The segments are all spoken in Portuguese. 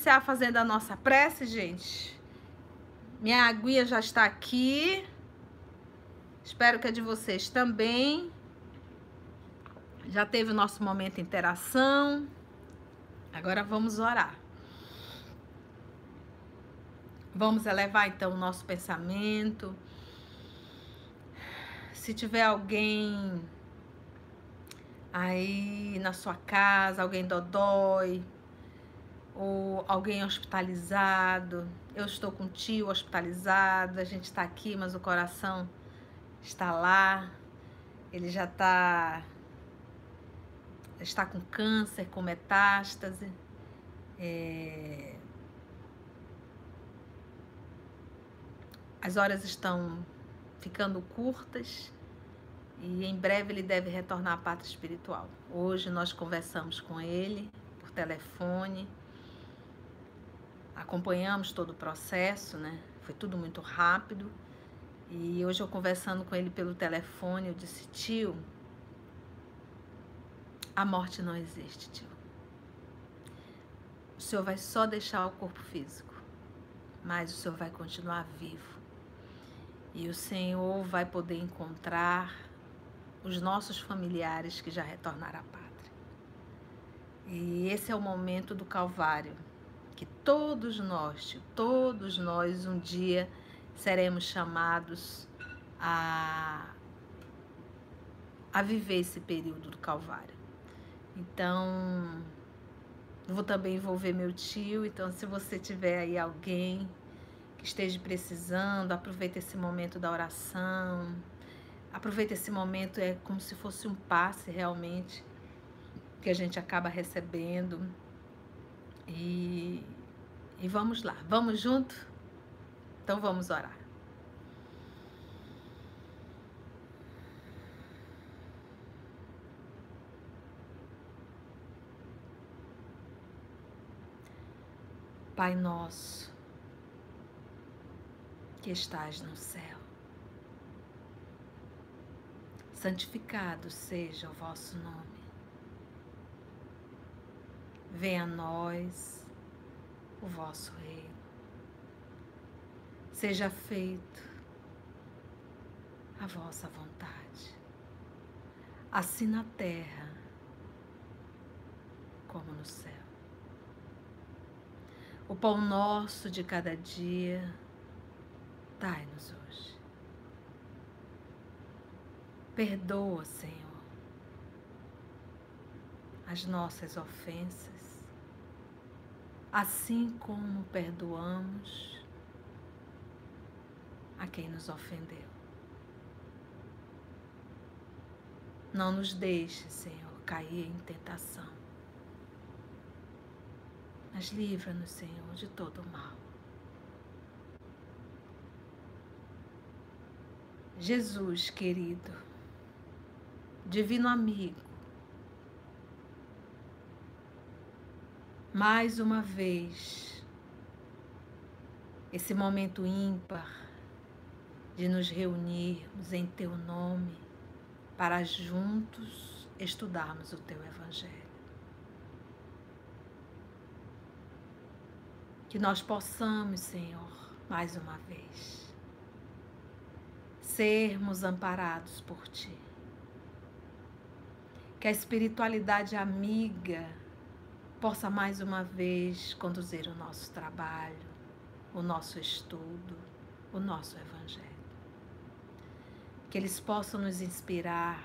Iniciar fazendo a nossa prece, gente. Minha aguinha já está aqui. Espero que a de vocês também. Já teve o nosso momento de interação. Agora vamos orar. Vamos elevar então o nosso pensamento. Se tiver alguém aí na sua casa, alguém dodói, ou alguém hospitalizado. Eu estou com tio hospitalizado, a gente está aqui, mas o coração está lá. Ele já está está com câncer, com metástase. É... As horas estão ficando curtas e em breve ele deve retornar à pátria espiritual. Hoje nós conversamos com ele por telefone acompanhamos todo o processo, né? Foi tudo muito rápido. E hoje eu conversando com ele pelo telefone, eu disse: "Tio, a morte não existe, tio. O senhor vai só deixar o corpo físico, mas o senhor vai continuar vivo. E o Senhor vai poder encontrar os nossos familiares que já retornaram à pátria. E esse é o momento do Calvário que todos nós, todos nós um dia seremos chamados a, a viver esse período do Calvário. Então, vou também envolver meu tio. Então, se você tiver aí alguém que esteja precisando, aproveita esse momento da oração. Aproveita esse momento, é como se fosse um passe realmente que a gente acaba recebendo e, e vamos lá, vamos junto? Então vamos orar. Pai nosso, que estás no céu, santificado seja o vosso nome Venha a nós o vosso reino. Seja feito a vossa vontade, assim na terra como no céu. O pão nosso de cada dia, dai-nos hoje. Perdoa, Senhor, as nossas ofensas assim como perdoamos a quem nos ofendeu. Não nos deixe, Senhor, cair em tentação, mas livra-nos, Senhor, de todo o mal. Jesus querido, Divino amigo, mais uma vez esse momento ímpar de nos reunirmos em Teu nome para juntos estudarmos o Teu Evangelho. Que nós possamos, Senhor, mais uma vez, sermos amparados por Ti. Que a espiritualidade amiga possa mais uma vez conduzir o nosso trabalho, o nosso estudo, o nosso Evangelho. Que eles possam nos inspirar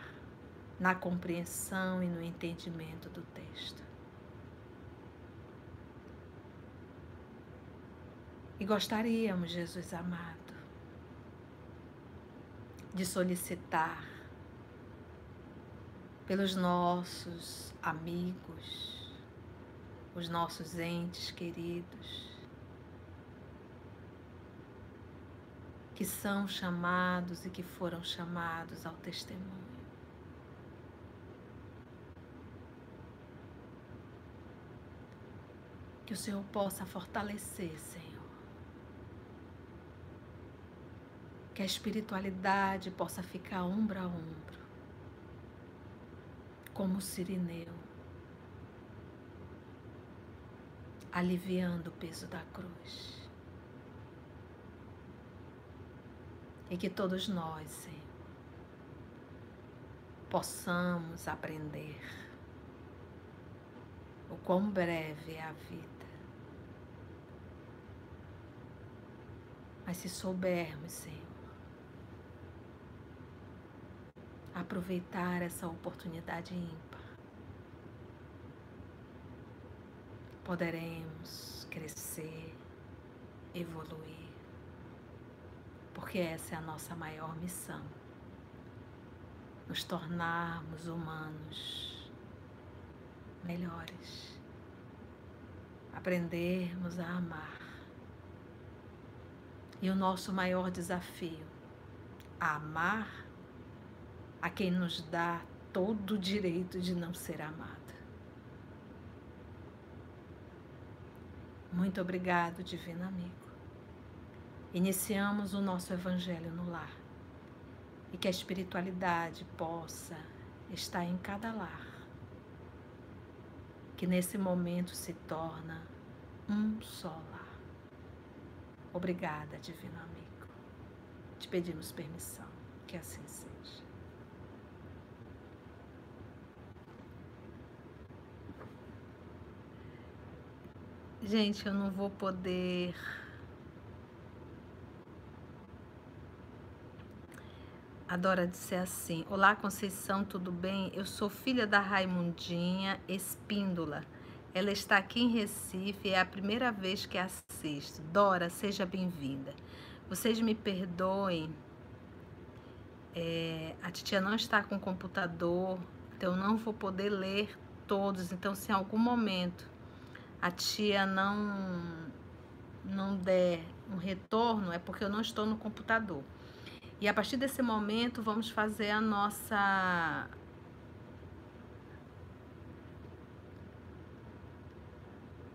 na compreensão e no entendimento do texto. E gostaríamos, Jesus amado, de solicitar pelos nossos amigos, os nossos entes queridos, que são chamados e que foram chamados ao testemunho. Que o Senhor possa fortalecer, Senhor. Que a espiritualidade possa ficar ombro a ombro, como o sirineu aliviando o peso da cruz. E que todos nós, Senhor, possamos aprender o quão breve é a vida. Mas se soubermos, Senhor, aproveitar essa oportunidade ímpar, poderemos crescer, evoluir, porque essa é a nossa maior missão nos tornarmos humanos melhores, aprendermos a amar. E o nosso maior desafio, amar a quem nos dá todo o direito de não ser amada. Muito obrigado, Divino Amigo. Iniciamos o nosso Evangelho no lar e que a espiritualidade possa estar em cada lar, que nesse momento se torna um só lar. Obrigada, Divino Amigo. Te pedimos permissão, que assim seja. Gente, eu não vou poder Adora dizer assim: Olá, Conceição, tudo bem? Eu sou filha da Raimundinha Espíndola. Ela está aqui em Recife é a primeira vez que assisto. Dora, seja bem-vinda. Vocês me perdoem. É, a titia não está com computador, então eu não vou poder ler todos. Então, se em algum momento a tia não, não der um retorno, é porque eu não estou no computador. E a partir desse momento, vamos fazer a nossa.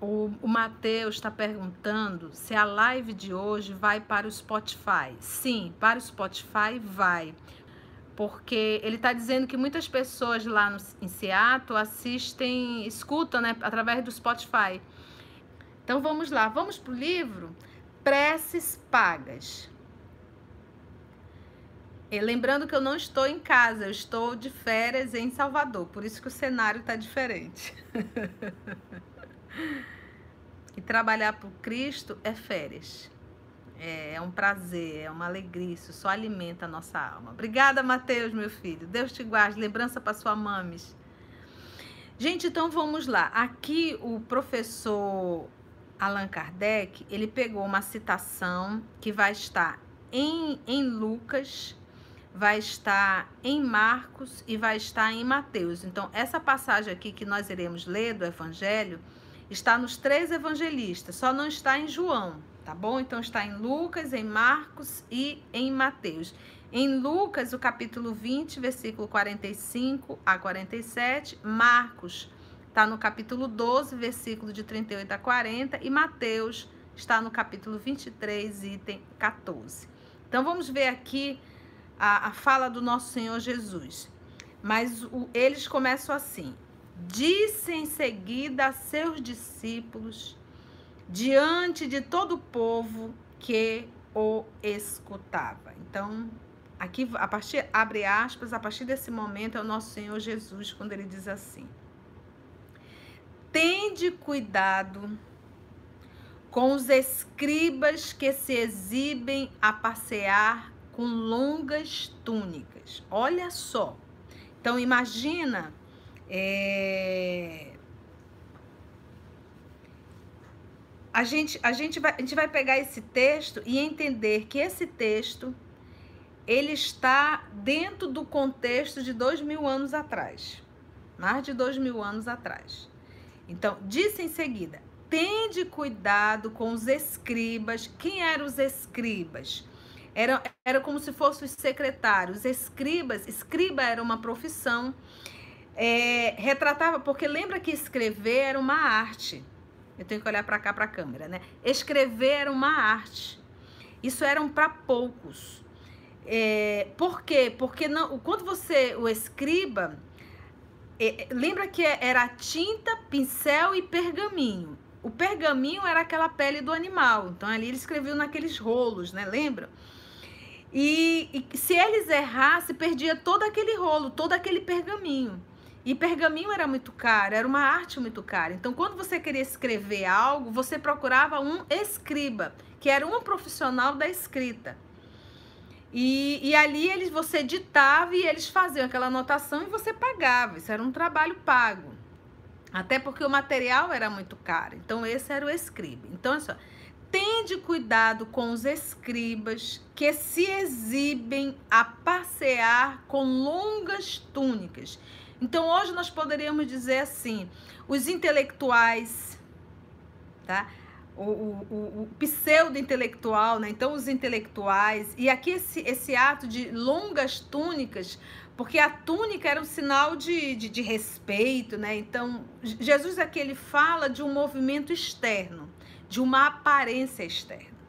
O, o Matheus está perguntando se a live de hoje vai para o Spotify. Sim, para o Spotify vai. Porque ele está dizendo que muitas pessoas lá no, em Seattle assistem, escutam né, através do Spotify. Então vamos lá, vamos para o livro Preces Pagas. E lembrando que eu não estou em casa, eu estou de férias em Salvador, por isso que o cenário está diferente. e trabalhar para Cristo é férias. É, é, um prazer, é uma alegria, isso só alimenta a nossa alma. Obrigada, Mateus, meu filho. Deus te guarde. Lembrança para sua mames. Gente, então vamos lá. Aqui o professor Allan Kardec, ele pegou uma citação que vai estar em, em Lucas vai estar em Marcos e vai estar em Mateus. Então, essa passagem aqui que nós iremos ler do Evangelho está nos três evangelistas, só não está em João, tá bom? Então, está em Lucas, em Marcos e em Mateus. Em Lucas, o capítulo 20, versículo 45 a 47, Marcos está no capítulo 12, versículo de 38 a 40 e Mateus está no capítulo 23, item 14. Então, vamos ver aqui a, a fala do nosso Senhor Jesus. Mas o, eles começam assim: disse em seguida a seus discípulos, diante de todo o povo que o escutava. Então, aqui a partir abre aspas, a partir desse momento é o nosso Senhor Jesus quando ele diz assim: Tende cuidado com os escribas que se exibem a passear com longas túnicas. Olha só. Então imagina é... a gente a gente vai a gente vai pegar esse texto e entender que esse texto ele está dentro do contexto de dois mil anos atrás, mais de dois mil anos atrás. Então disse em seguida: tende cuidado com os escribas. Quem eram os escribas? Era, era como se fossem os secretários, escribas. Escriba era uma profissão. É, retratava, porque lembra que escrever era uma arte. Eu tenho que olhar para cá para a câmera, né? Escrever era uma arte. Isso eram para poucos. É, por quê? Porque não, quando você o escriba, é, lembra que era tinta, pincel e pergaminho. o pergaminho era aquela pele do animal. Então ali ele escreveu naqueles rolos, né? Lembra? E, e se eles errassem, perdia todo aquele rolo, todo aquele pergaminho. E pergaminho era muito caro, era uma arte muito cara. Então, quando você queria escrever algo, você procurava um escriba, que era um profissional da escrita. E, e ali eles, você ditava e eles faziam aquela anotação e você pagava. Isso era um trabalho pago. Até porque o material era muito caro. Então, esse era o escriba. Então, é só. Tende cuidado com os escribas que se exibem a passear com longas túnicas. Então, hoje nós poderíamos dizer assim: os intelectuais, tá? O, o, o, o pseudo-intelectual, né? Então, os intelectuais. E aqui esse, esse ato de longas túnicas porque a túnica era um sinal de, de, de, respeito, né? Então, Jesus aqui ele fala de um movimento externo, de uma aparência externa.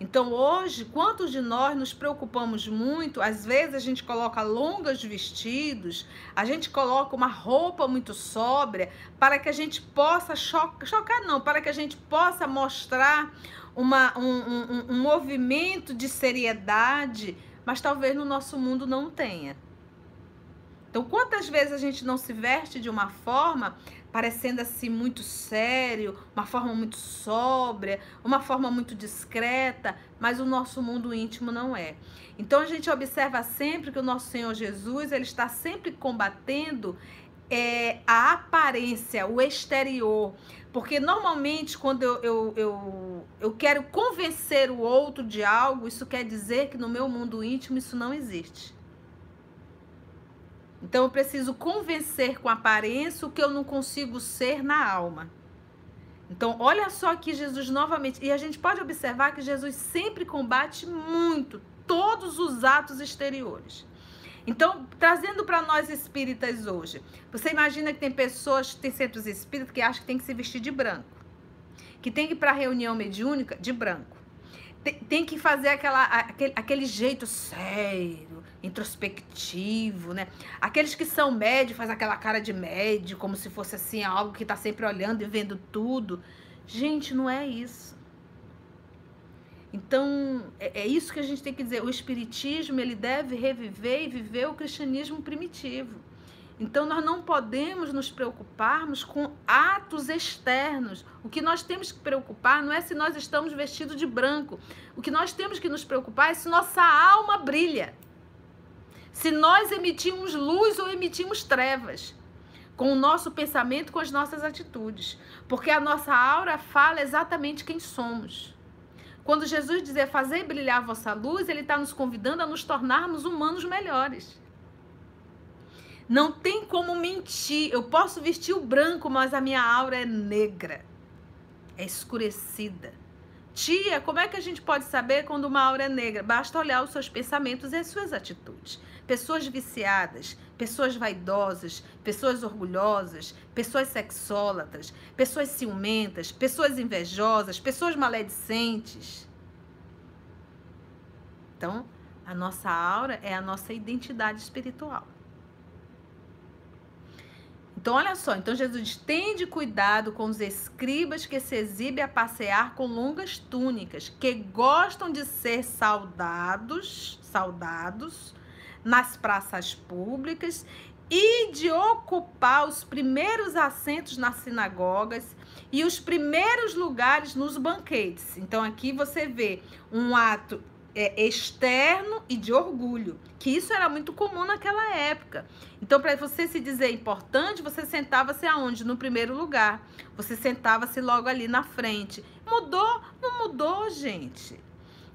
Então, hoje, quantos de nós nos preocupamos muito? Às vezes a gente coloca longas vestidos, a gente coloca uma roupa muito sóbria para que a gente possa chocar, chocar não, para que a gente possa mostrar uma, um, um, um movimento de seriedade, mas talvez no nosso mundo não tenha. Então, quantas vezes a gente não se veste de uma forma parecendo assim muito sério, uma forma muito sóbria, uma forma muito discreta, mas o nosso mundo íntimo não é. Então a gente observa sempre que o nosso Senhor Jesus ele está sempre combatendo é, a aparência, o exterior. Porque normalmente, quando eu, eu, eu, eu quero convencer o outro de algo, isso quer dizer que no meu mundo íntimo isso não existe. Então eu preciso convencer com aparência o que eu não consigo ser na alma. Então, olha só aqui Jesus novamente. E a gente pode observar que Jesus sempre combate muito todos os atos exteriores. Então, trazendo para nós espíritas hoje, você imagina que tem pessoas, tem centros espíritas que acham que tem que se vestir de branco, que tem que ir para reunião mediúnica de branco, tem, tem que fazer aquela, aquele, aquele jeito sério, introspectivo, né? Aqueles que são médios faz aquela cara de médio, como se fosse assim algo que está sempre olhando e vendo tudo. Gente, não é isso. Então, é, é, isso que a gente tem que dizer. O espiritismo, ele deve reviver e viver o cristianismo primitivo. Então, nós não podemos nos preocuparmos com atos externos. O que nós temos que preocupar não é se nós estamos vestidos de branco. O que nós temos que nos preocupar é se nossa alma brilha se nós emitimos luz ou emitimos trevas com o nosso pensamento, com as nossas atitudes. Porque a nossa aura fala exatamente quem somos. Quando Jesus dizer fazer brilhar a vossa luz, ele está nos convidando a nos tornarmos humanos melhores. Não tem como mentir. Eu posso vestir o branco, mas a minha aura é negra, é escurecida. Tia, como é que a gente pode saber quando uma aura é negra? Basta olhar os seus pensamentos e as suas atitudes pessoas viciadas, pessoas vaidosas, pessoas orgulhosas, pessoas sexólatras, pessoas ciumentas, pessoas invejosas, pessoas maledicentes. Então, a nossa aura é a nossa identidade espiritual. Então, olha só, então Jesus diz: tende cuidado com os escribas que se exibem a passear com longas túnicas, que gostam de ser saudados, saudados nas praças públicas e de ocupar os primeiros assentos nas sinagogas e os primeiros lugares nos banquetes. Então aqui você vê um ato é, externo e de orgulho, que isso era muito comum naquela época. Então, para você se dizer importante, você sentava-se aonde? No primeiro lugar. Você sentava-se logo ali na frente. Mudou? Não mudou, gente.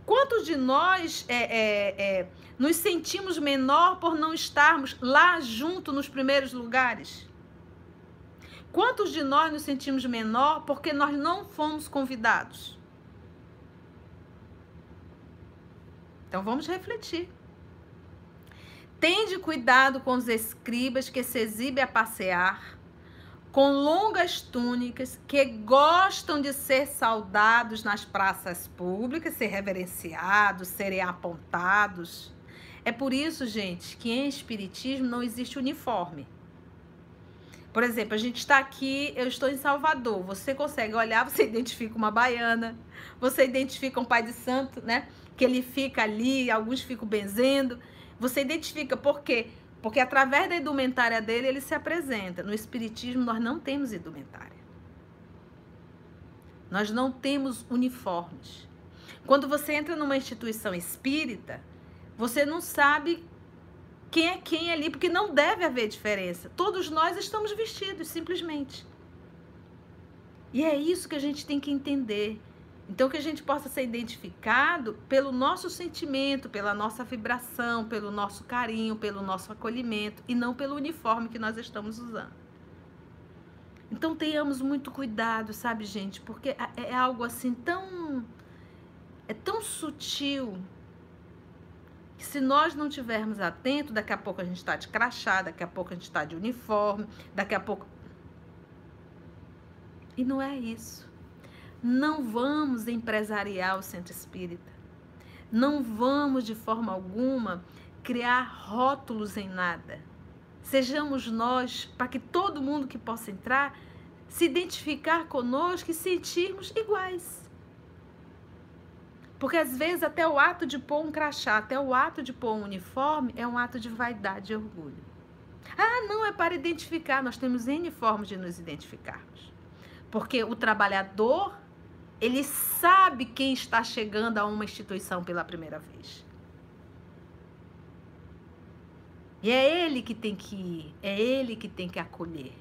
Quantos de nós é, é, é, nos sentimos menor por não estarmos lá junto nos primeiros lugares? Quantos de nós nos sentimos menor porque nós não fomos convidados? Então vamos refletir. Tende cuidado com os escribas que se exibem a passear com longas túnicas, que gostam de ser saudados nas praças públicas, ser reverenciados, serem apontados. É por isso, gente, que em espiritismo não existe uniforme. Por exemplo, a gente está aqui, eu estou em Salvador. Você consegue olhar, você identifica uma baiana, você identifica um pai de santo, né? Que ele fica ali, alguns ficam benzendo. Você identifica por quê? Porque através da indumentária dele ele se apresenta. No espiritismo nós não temos indumentária. Nós não temos uniformes. Quando você entra numa instituição espírita, você não sabe quem é quem ali, porque não deve haver diferença. Todos nós estamos vestidos, simplesmente. E é isso que a gente tem que entender. Então, que a gente possa ser identificado pelo nosso sentimento, pela nossa vibração, pelo nosso carinho, pelo nosso acolhimento e não pelo uniforme que nós estamos usando. Então, tenhamos muito cuidado, sabe, gente? Porque é, é algo assim tão. É tão sutil que se nós não tivermos atento, daqui a pouco a gente está de crachá, daqui a pouco a gente está de uniforme, daqui a pouco. E não é isso. Não vamos empresariar o centro espírita. Não vamos, de forma alguma, criar rótulos em nada. Sejamos nós, para que todo mundo que possa entrar se identificar conosco e sentirmos iguais. Porque às vezes até o ato de pôr um crachá, até o ato de pôr um uniforme é um ato de vaidade e orgulho. Ah, não, é para identificar. Nós temos N formas de nos identificarmos. Porque o trabalhador, ele sabe quem está chegando a uma instituição pela primeira vez. E é ele que tem que ir, é ele que tem que acolher.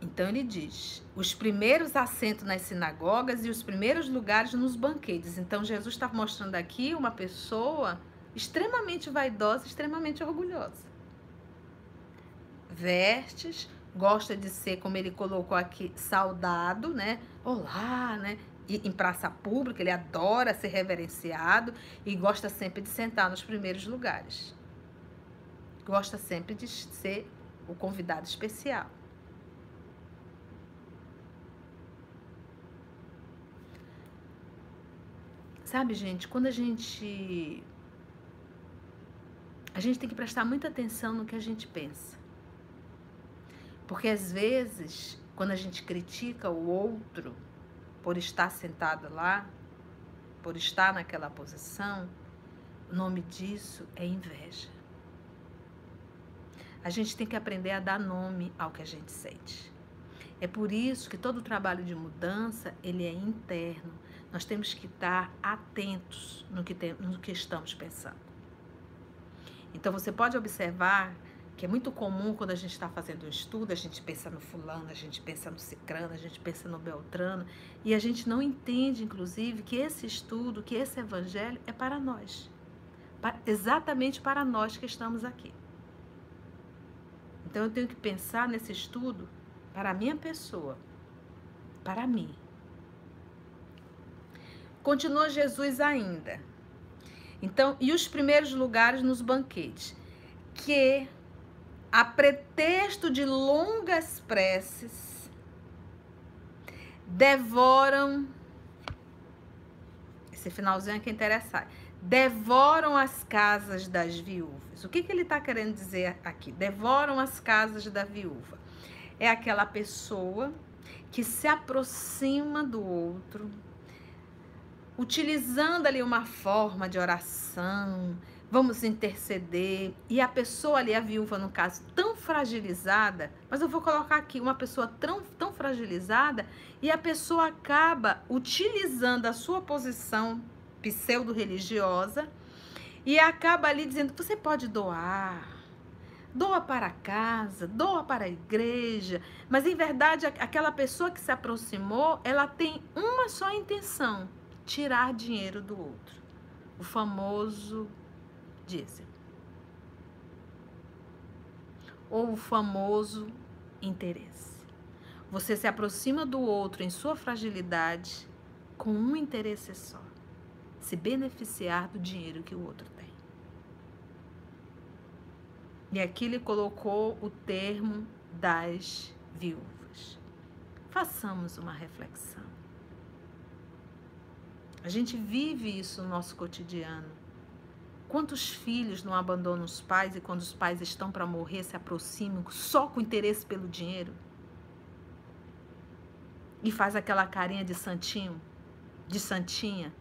Então ele diz: os primeiros assentos nas sinagogas e os primeiros lugares nos banquetes. Então Jesus está mostrando aqui uma pessoa extremamente vaidosa, extremamente orgulhosa. Vestes, gosta de ser, como ele colocou aqui, saudado, né? Olá, né? E em praça pública, ele adora ser reverenciado e gosta sempre de sentar nos primeiros lugares. Gosta sempre de ser o convidado especial. Sabe, gente, quando a gente. A gente tem que prestar muita atenção no que a gente pensa. Porque às vezes, quando a gente critica o outro por estar sentado lá, por estar naquela posição, o nome disso é inveja. A gente tem que aprender a dar nome ao que a gente sente. É por isso que todo o trabalho de mudança, ele é interno nós temos que estar atentos no que, tem, no que estamos pensando. Então você pode observar que é muito comum quando a gente está fazendo um estudo, a gente pensa no fulano, a gente pensa no cicrano, a gente pensa no beltrano, e a gente não entende, inclusive, que esse estudo, que esse evangelho é para nós. exatamente para nós que estamos aqui. Então eu tenho que pensar nesse estudo para a minha pessoa, para mim. Continua Jesus ainda. Então, e os primeiros lugares nos banquetes, que a pretexto de longas preces devoram esse finalzinho é interessante. Devoram as casas das viúvas. O que, que ele está querendo dizer aqui? Devoram as casas da viúva. É aquela pessoa que se aproxima do outro, utilizando ali uma forma de oração, vamos interceder. E a pessoa ali, a viúva, no caso, tão fragilizada, mas eu vou colocar aqui uma pessoa tão, tão fragilizada, e a pessoa acaba utilizando a sua posição pseudo-religiosa e acaba ali dizendo: você pode doar. Doa para casa, doa para a igreja, mas em verdade aquela pessoa que se aproximou, ela tem uma só intenção, tirar dinheiro do outro. O famoso dízimo. Ou o famoso interesse. Você se aproxima do outro em sua fragilidade com um interesse só: se beneficiar do dinheiro que o outro tem. E aqui ele colocou o termo das viúvas. Façamos uma reflexão. A gente vive isso no nosso cotidiano. Quantos filhos não abandonam os pais e quando os pais estão para morrer se aproximam só com interesse pelo dinheiro? E faz aquela carinha de santinho, de santinha.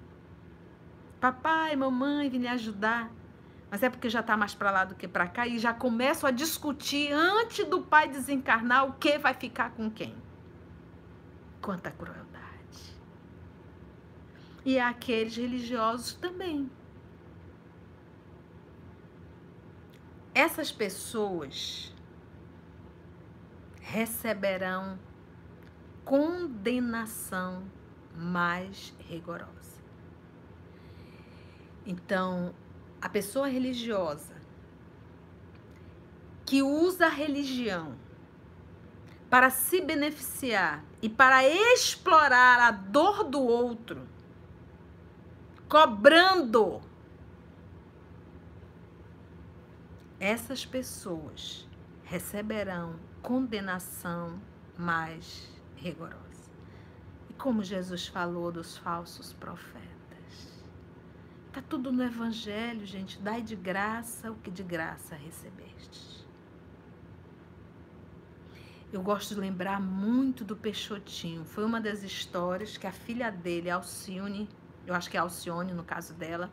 Papai, mamãe, vim lhe ajudar. Mas é porque já está mais para lá do que para cá e já começam a discutir antes do pai desencarnar o que vai ficar com quem. Quanta crueldade. E aqueles religiosos também essas pessoas receberão condenação mais rigorosa. Então, a pessoa religiosa que usa a religião para se beneficiar e para explorar a dor do outro, cobrando essas pessoas receberão condenação mais rigorosa. E como Jesus falou dos falsos profetas. Está tudo no Evangelho, gente. Dai de graça o que de graça recebestes. Eu gosto de lembrar muito do Peixotinho. Foi uma das histórias que a filha dele, Alcione, eu acho que é Alcione no caso dela,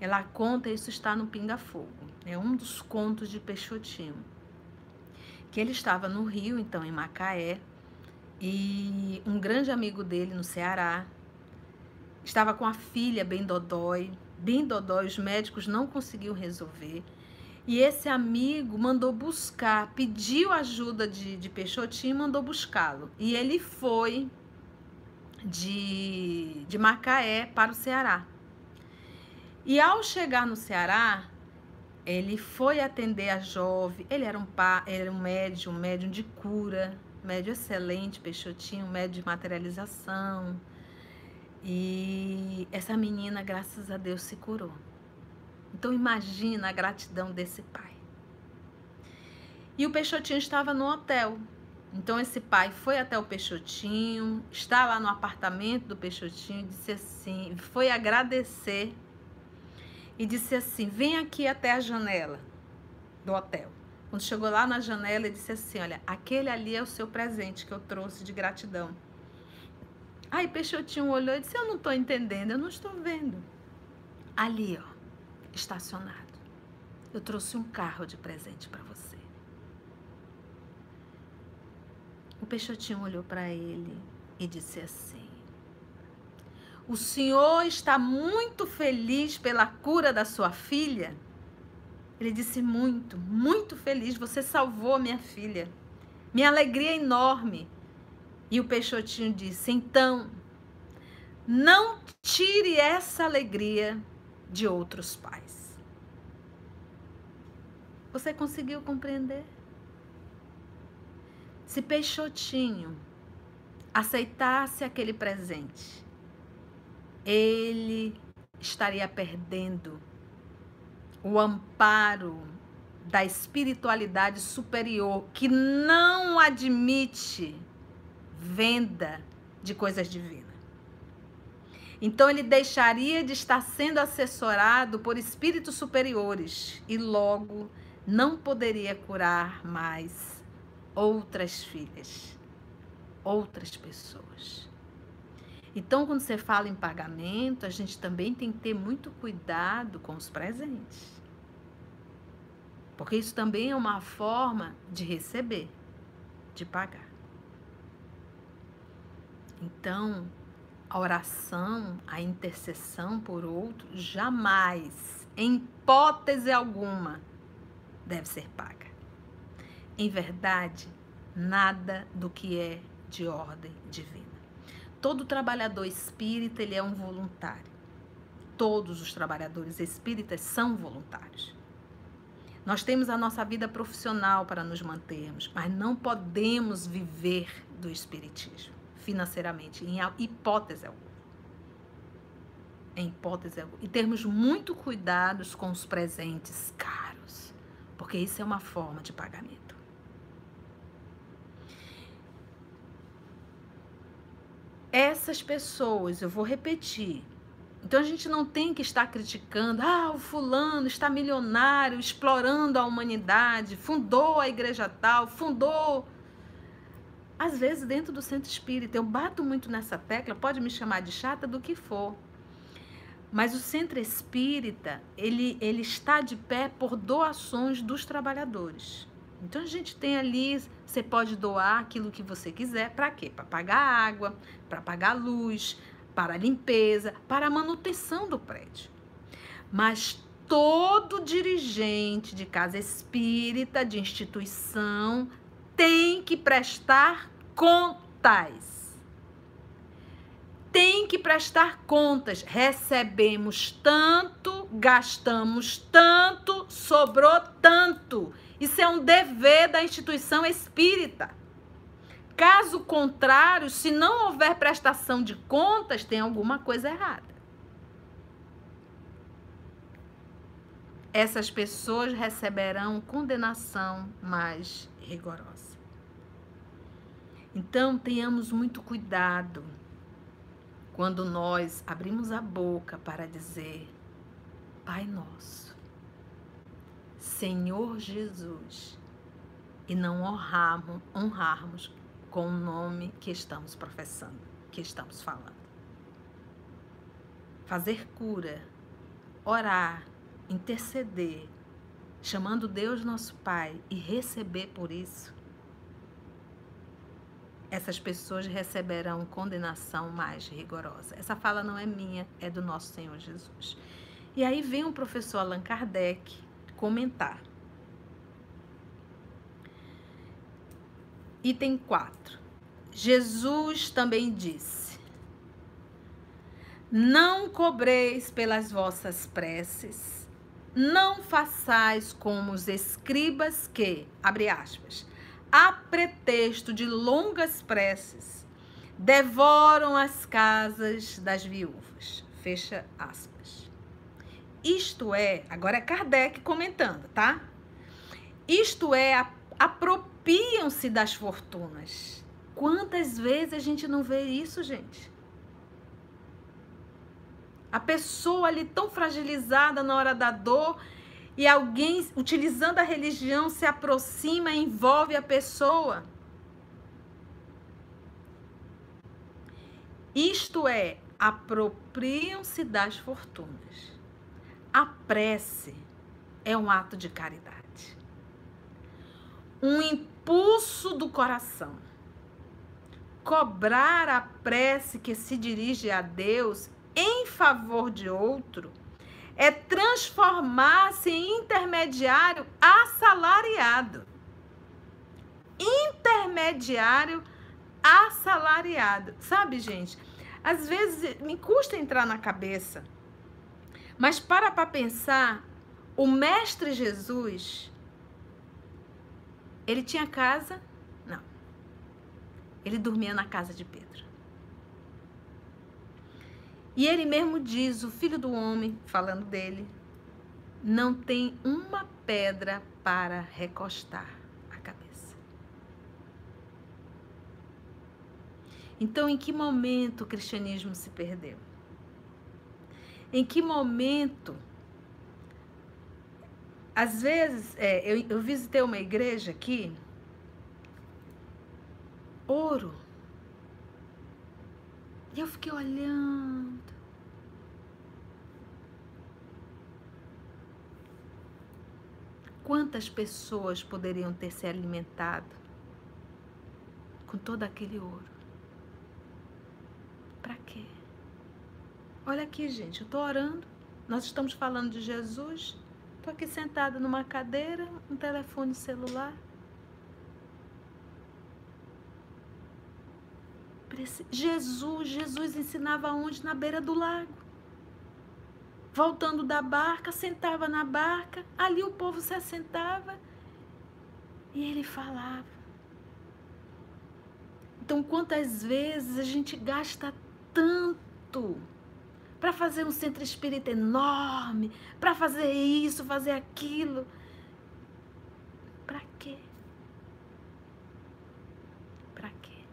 ela conta, isso está no Pinga Fogo. É um dos contos de Peixotinho. Que ele estava no Rio, então em Macaé, e um grande amigo dele no Ceará estava com a filha bem dodói, bem dodói, os médicos não conseguiam resolver. E esse amigo mandou buscar, pediu ajuda de, de Peixotinho mandou buscá-lo. E ele foi de, de Macaé para o Ceará. E ao chegar no Ceará, ele foi atender a jovem. Ele era um, pá, era um médium, um médium de cura, médium excelente, Peixotinho, médium de materialização. E essa menina, graças a Deus, se curou. Então imagina a gratidão desse pai. E o Peixotinho estava no hotel. Então esse pai foi até o Peixotinho, está lá no apartamento do Peixotinho, disse assim, foi agradecer e disse assim: Vem aqui até a janela do hotel. Quando chegou lá na janela, ele disse assim: Olha, aquele ali é o seu presente que eu trouxe de gratidão. Aí Peixotinho olhou e disse: Eu não estou entendendo, eu não estou vendo. Ali, ó, estacionado. Eu trouxe um carro de presente para você. O Peixotinho olhou para ele e disse assim: o senhor está muito feliz pela cura da sua filha? Ele disse: Muito, muito feliz. Você salvou minha filha. Minha alegria é enorme. E o Peixotinho disse: Então, não tire essa alegria de outros pais. Você conseguiu compreender? Se Peixotinho aceitasse aquele presente ele estaria perdendo o amparo da espiritualidade superior que não admite venda de coisas divinas. Então ele deixaria de estar sendo assessorado por espíritos superiores e logo não poderia curar mais outras filhas, outras pessoas. Então, quando você fala em pagamento, a gente também tem que ter muito cuidado com os presentes. Porque isso também é uma forma de receber, de pagar. Então, a oração, a intercessão por outro, jamais, em hipótese alguma, deve ser paga. Em verdade, nada do que é de ordem divina. Todo trabalhador espírita, ele é um voluntário. Todos os trabalhadores espíritas são voluntários. Nós temos a nossa vida profissional para nos mantermos, mas não podemos viver do espiritismo financeiramente, em hipótese alguma. Em hipótese alguma. E termos muito cuidados com os presentes caros, porque isso é uma forma de pagamento. Essas pessoas, eu vou repetir, Então a gente não tem que estar criticando, ah, o fulano está milionário, explorando a humanidade, fundou a igreja tal, fundou. Às vezes, dentro do centro espírita, eu bato muito nessa tecla, pode me chamar de chata do que for. Mas o centro espírita, ele, ele está de pé por doações dos trabalhadores. Então a gente tem ali, você pode doar aquilo que você quiser, para quê? Para pagar água, para pagar luz, para limpeza, para manutenção do prédio. Mas todo dirigente de casa espírita, de instituição, tem que prestar contas. Tem que prestar contas. Recebemos tanto, gastamos tanto, sobrou tanto. Isso é um dever da instituição espírita. Caso contrário, se não houver prestação de contas, tem alguma coisa errada. Essas pessoas receberão condenação mais rigorosa. Então, tenhamos muito cuidado quando nós abrimos a boca para dizer: Pai Nosso, Senhor Jesus, e não honrarmos, honrarmos com o nome que estamos professando, que estamos falando. Fazer cura, orar, interceder, chamando Deus nosso Pai e receber por isso, essas pessoas receberão condenação mais rigorosa. Essa fala não é minha, é do nosso Senhor Jesus. E aí vem o professor Allan Kardec comentar. Item 4. Jesus também disse: Não cobreis pelas vossas preces, não façais como os escribas que, abre aspas, a pretexto de longas preces, devoram as casas das viúvas. Fecha aspas. Isto é, agora é Kardec comentando, tá? Isto é apropriam-se das fortunas. Quantas vezes a gente não vê isso, gente? A pessoa ali tão fragilizada na hora da dor e alguém utilizando a religião se aproxima envolve a pessoa. Isto é, apropriam-se das fortunas. A prece é um ato de caridade um impulso do coração. Cobrar a prece que se dirige a Deus em favor de outro é transformar-se em intermediário assalariado. Intermediário assalariado. Sabe, gente? Às vezes me custa entrar na cabeça, mas para para pensar, o Mestre Jesus ele tinha casa? Não. Ele dormia na casa de Pedro. E ele mesmo diz, o filho do homem, falando dele, não tem uma pedra para recostar a cabeça. Então, em que momento o cristianismo se perdeu? Em que momento às vezes, é, eu, eu visitei uma igreja aqui, ouro. E eu fiquei olhando. Quantas pessoas poderiam ter se alimentado com todo aquele ouro? Para quê? Olha aqui, gente, eu estou orando. Nós estamos falando de Jesus. Estou aqui sentada numa cadeira, um telefone celular. Jesus, Jesus ensinava onde? Na beira do lago. Voltando da barca, sentava na barca, ali o povo se assentava e ele falava. Então, quantas vezes a gente gasta tanto para fazer um centro espírita enorme, para fazer isso, fazer aquilo. Para quê? Para quê?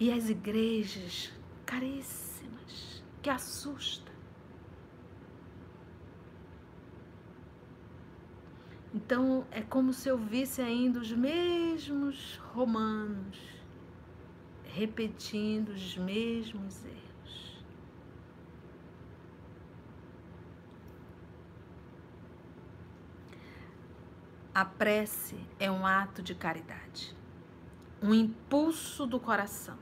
E as igrejas caríssimas, que assusta. Então é como se eu visse ainda os mesmos romanos repetindo os mesmos erros. A prece é um ato de caridade, um impulso do coração.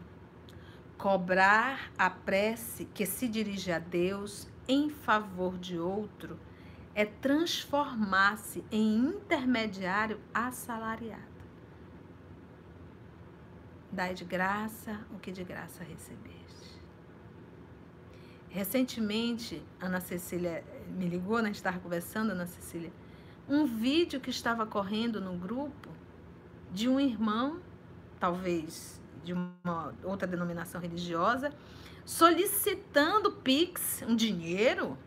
Cobrar a prece que se dirige a Deus em favor de outro é transformar-se em intermediário assalariado. Dai de graça o que de graça recebeste. Recentemente, Ana Cecília me ligou, né? Estava conversando, Ana Cecília, um vídeo que estava correndo no grupo de um irmão, talvez de uma outra denominação religiosa, solicitando Pix, um dinheiro,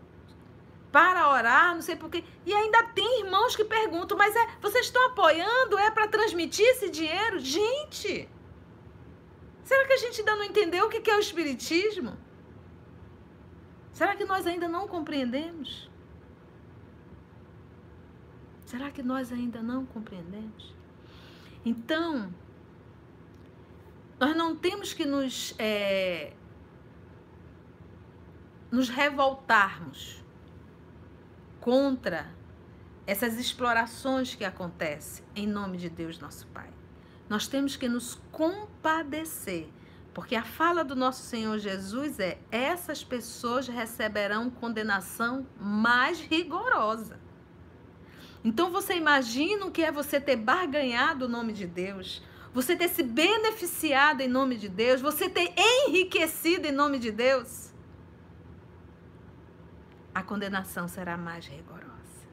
para orar, não sei porquê. E ainda tem irmãos que perguntam, mas é, vocês estão apoiando? É para transmitir esse dinheiro? Gente! Será que a gente ainda não entendeu o que é o Espiritismo? Será que nós ainda não compreendemos? Será que nós ainda não compreendemos? Então, nós não temos que nos, é, nos revoltarmos contra essas explorações que acontecem em nome de Deus, nosso Pai. Nós temos que nos compadecer, porque a fala do nosso Senhor Jesus é: essas pessoas receberão condenação mais rigorosa. Então você imagina o que é você ter barganhado o nome de Deus, você ter se beneficiado em nome de Deus, você ter enriquecido em nome de Deus? a condenação será mais rigorosa.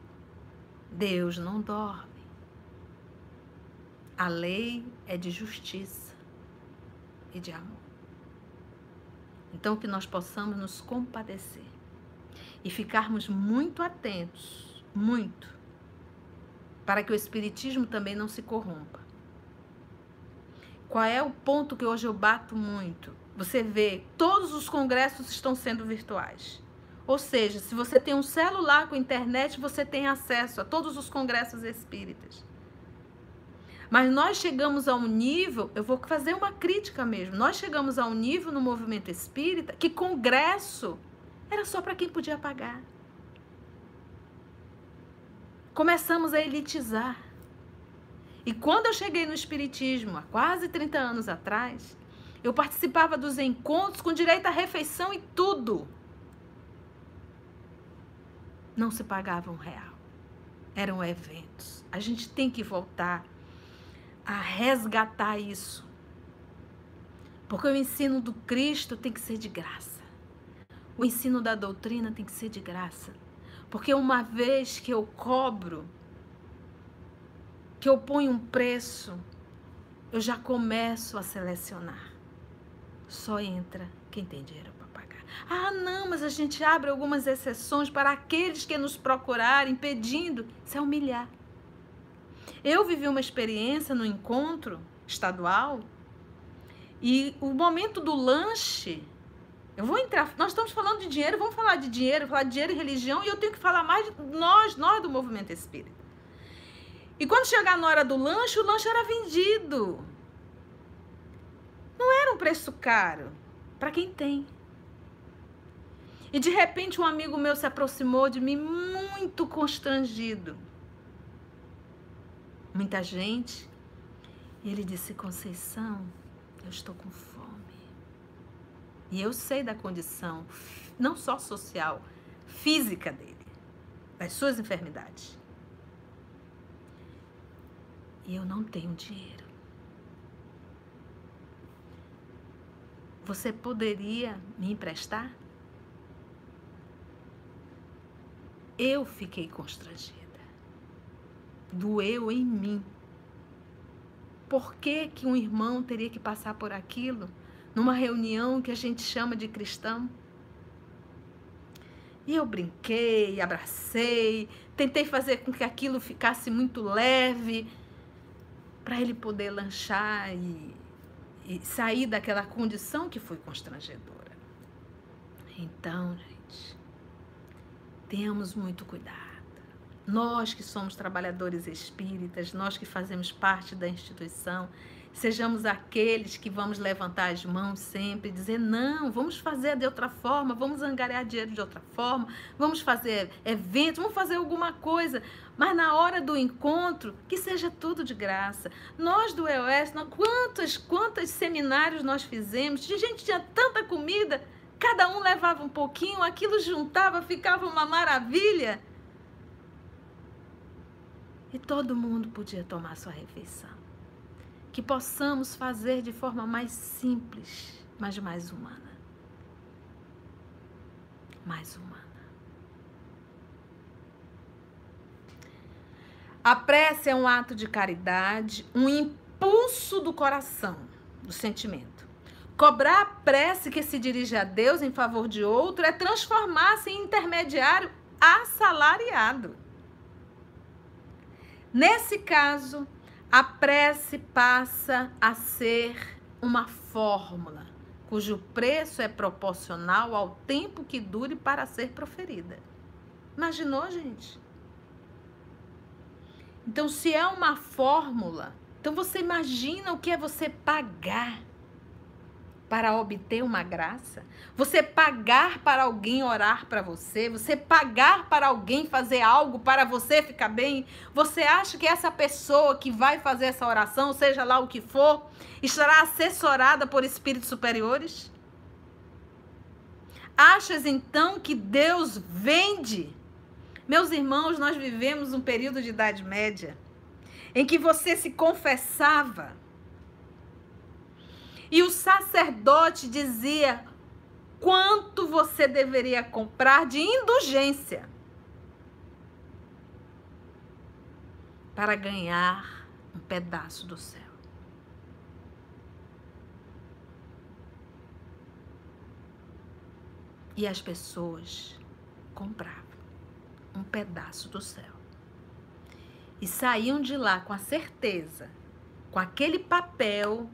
Deus não dorme. A lei é de justiça e de amor. Então, que nós possamos nos compadecer e ficarmos muito atentos, muito, para que o Espiritismo também não se corrompa. Qual é o ponto que hoje eu bato muito? Você vê, todos os congressos estão sendo virtuais. Ou seja, se você tem um celular com internet, você tem acesso a todos os congressos espíritas. Mas nós chegamos a um nível, eu vou fazer uma crítica mesmo, nós chegamos a um nível no movimento espírita que congresso era só para quem podia pagar. Começamos a elitizar. E quando eu cheguei no Espiritismo, há quase 30 anos atrás, eu participava dos encontros com direito à refeição e tudo não se pagava um real. Eram eventos. A gente tem que voltar a resgatar isso. Porque o ensino do Cristo tem que ser de graça. O ensino da doutrina tem que ser de graça. Porque uma vez que eu cobro, que eu ponho um preço, eu já começo a selecionar. Só entra quem tem dinheiro ah, não, mas a gente abre algumas exceções para aqueles que nos procurarem pedindo. Isso é humilhar. Eu vivi uma experiência no encontro estadual e o momento do lanche. Eu vou entrar. Nós estamos falando de dinheiro, vamos falar de dinheiro, falar de dinheiro e religião, e eu tenho que falar mais de nós, nós do movimento espírita. E quando chegar na hora do lanche, o lanche era vendido. Não era um preço caro para quem tem. E de repente um amigo meu se aproximou de mim muito constrangido. Muita gente. E ele disse: Conceição, eu estou com fome. E eu sei da condição, não só social, física dele, das suas enfermidades. E eu não tenho dinheiro. Você poderia me emprestar? eu fiquei constrangida. Doeu em mim. Por que, que um irmão teria que passar por aquilo numa reunião que a gente chama de cristão? E eu brinquei, abracei, tentei fazer com que aquilo ficasse muito leve para ele poder lanchar e, e sair daquela condição que foi constrangedora. Então, gente, tenhamos muito cuidado. Nós que somos trabalhadores espíritas, nós que fazemos parte da instituição, sejamos aqueles que vamos levantar as mãos sempre dizer: não, vamos fazer de outra forma, vamos angariar dinheiro de outra forma, vamos fazer eventos, vamos fazer alguma coisa, mas na hora do encontro, que seja tudo de graça. Nós do EOS, quantos, quantos seminários nós fizemos, de gente tinha tanta comida, cada um levava um pouquinho, aquilo juntava, ficava uma maravilha. E todo mundo podia tomar sua refeição que possamos fazer de forma mais simples, mas mais humana. Mais humana. A prece é um ato de caridade, um impulso do coração, do sentimento. Cobrar a prece que se dirige a Deus em favor de outro é transformar-se em intermediário assalariado. Nesse caso, a prece passa a ser uma fórmula cujo preço é proporcional ao tempo que dure para ser proferida. Imaginou, gente? Então, se é uma fórmula, então você imagina o que é você pagar para obter uma graça, você pagar para alguém orar para você, você pagar para alguém fazer algo para você ficar bem, você acha que essa pessoa que vai fazer essa oração, seja lá o que for, estará assessorada por espíritos superiores? Achas então que Deus vende? Meus irmãos, nós vivemos um período de Idade Média em que você se confessava e o sacerdote dizia quanto você deveria comprar de indulgência para ganhar um pedaço do céu. E as pessoas compravam um pedaço do céu. E saíam de lá com a certeza, com aquele papel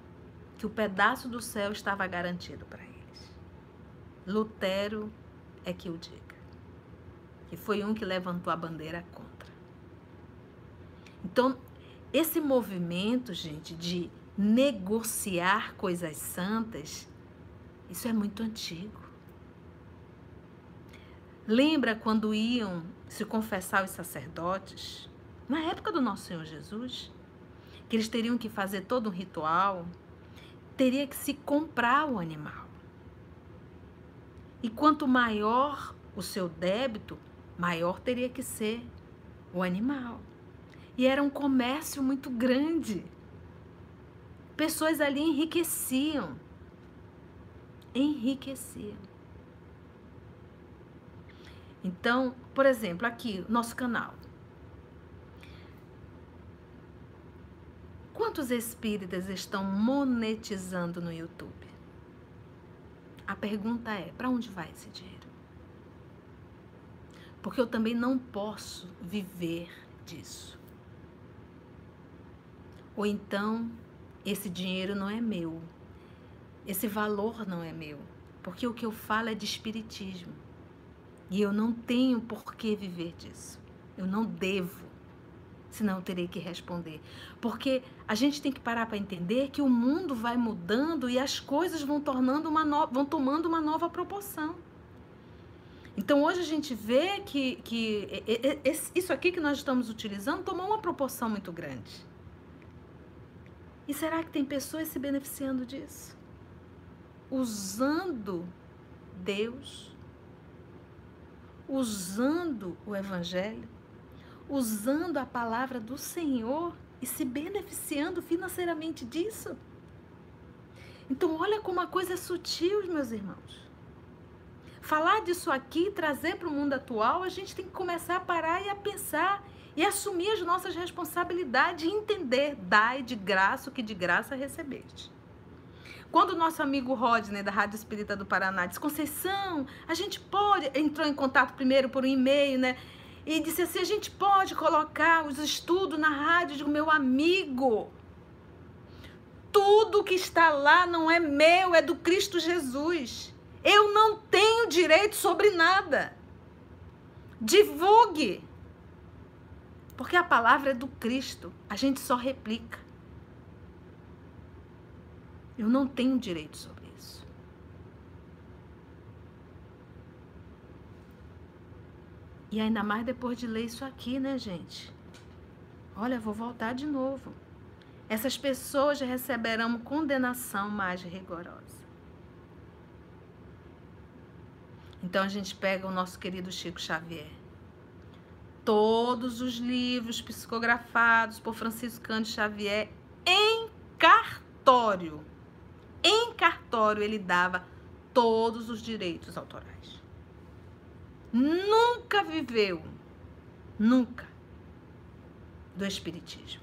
que o pedaço do céu estava garantido para eles. Lutero é que o diga. E foi um que levantou a bandeira contra. Então, esse movimento, gente, de negociar coisas santas, isso é muito antigo. Lembra quando iam se confessar os sacerdotes? Na época do nosso Senhor Jesus, que eles teriam que fazer todo um ritual, teria que se comprar o animal. E quanto maior o seu débito, maior teria que ser o animal. E era um comércio muito grande. Pessoas ali enriqueciam. Enriqueciam. Então, por exemplo, aqui, nosso canal. Quantos espíritas estão monetizando no YouTube? A pergunta é: para onde vai esse dinheiro? Porque eu também não posso viver disso. Ou então, esse dinheiro não é meu. Esse valor não é meu. Porque o que eu falo é de espiritismo. E eu não tenho por que viver disso. Eu não devo senão eu terei que responder. Porque a gente tem que parar para entender que o mundo vai mudando e as coisas vão, tornando uma no... vão tomando uma nova proporção. Então hoje a gente vê que, que isso aqui que nós estamos utilizando tomou uma proporção muito grande. E será que tem pessoas se beneficiando disso? Usando Deus, usando o Evangelho usando a palavra do Senhor e se beneficiando financeiramente disso. Então, olha como a coisa é sutil, meus irmãos. Falar disso aqui, trazer para o mundo atual, a gente tem que começar a parar e a pensar e assumir as nossas responsabilidades e entender, dai de graça o que de graça recebeste. Quando o nosso amigo Rodney, da Rádio Espírita do Paraná, disse, Conceição, a gente pode, entrou em contato primeiro por um e-mail, né? E disse assim: a gente pode colocar os estudos na rádio. do meu amigo, tudo que está lá não é meu, é do Cristo Jesus. Eu não tenho direito sobre nada. Divulgue. Porque a palavra é do Cristo. A gente só replica. Eu não tenho direito sobre isso. E ainda mais depois de ler isso aqui, né, gente? Olha, vou voltar de novo. Essas pessoas receberão condenação mais rigorosa. Então a gente pega o nosso querido Chico Xavier. Todos os livros psicografados por Francisco Cândido Xavier em cartório em cartório ele dava todos os direitos autorais. Nunca viveu, nunca, do Espiritismo.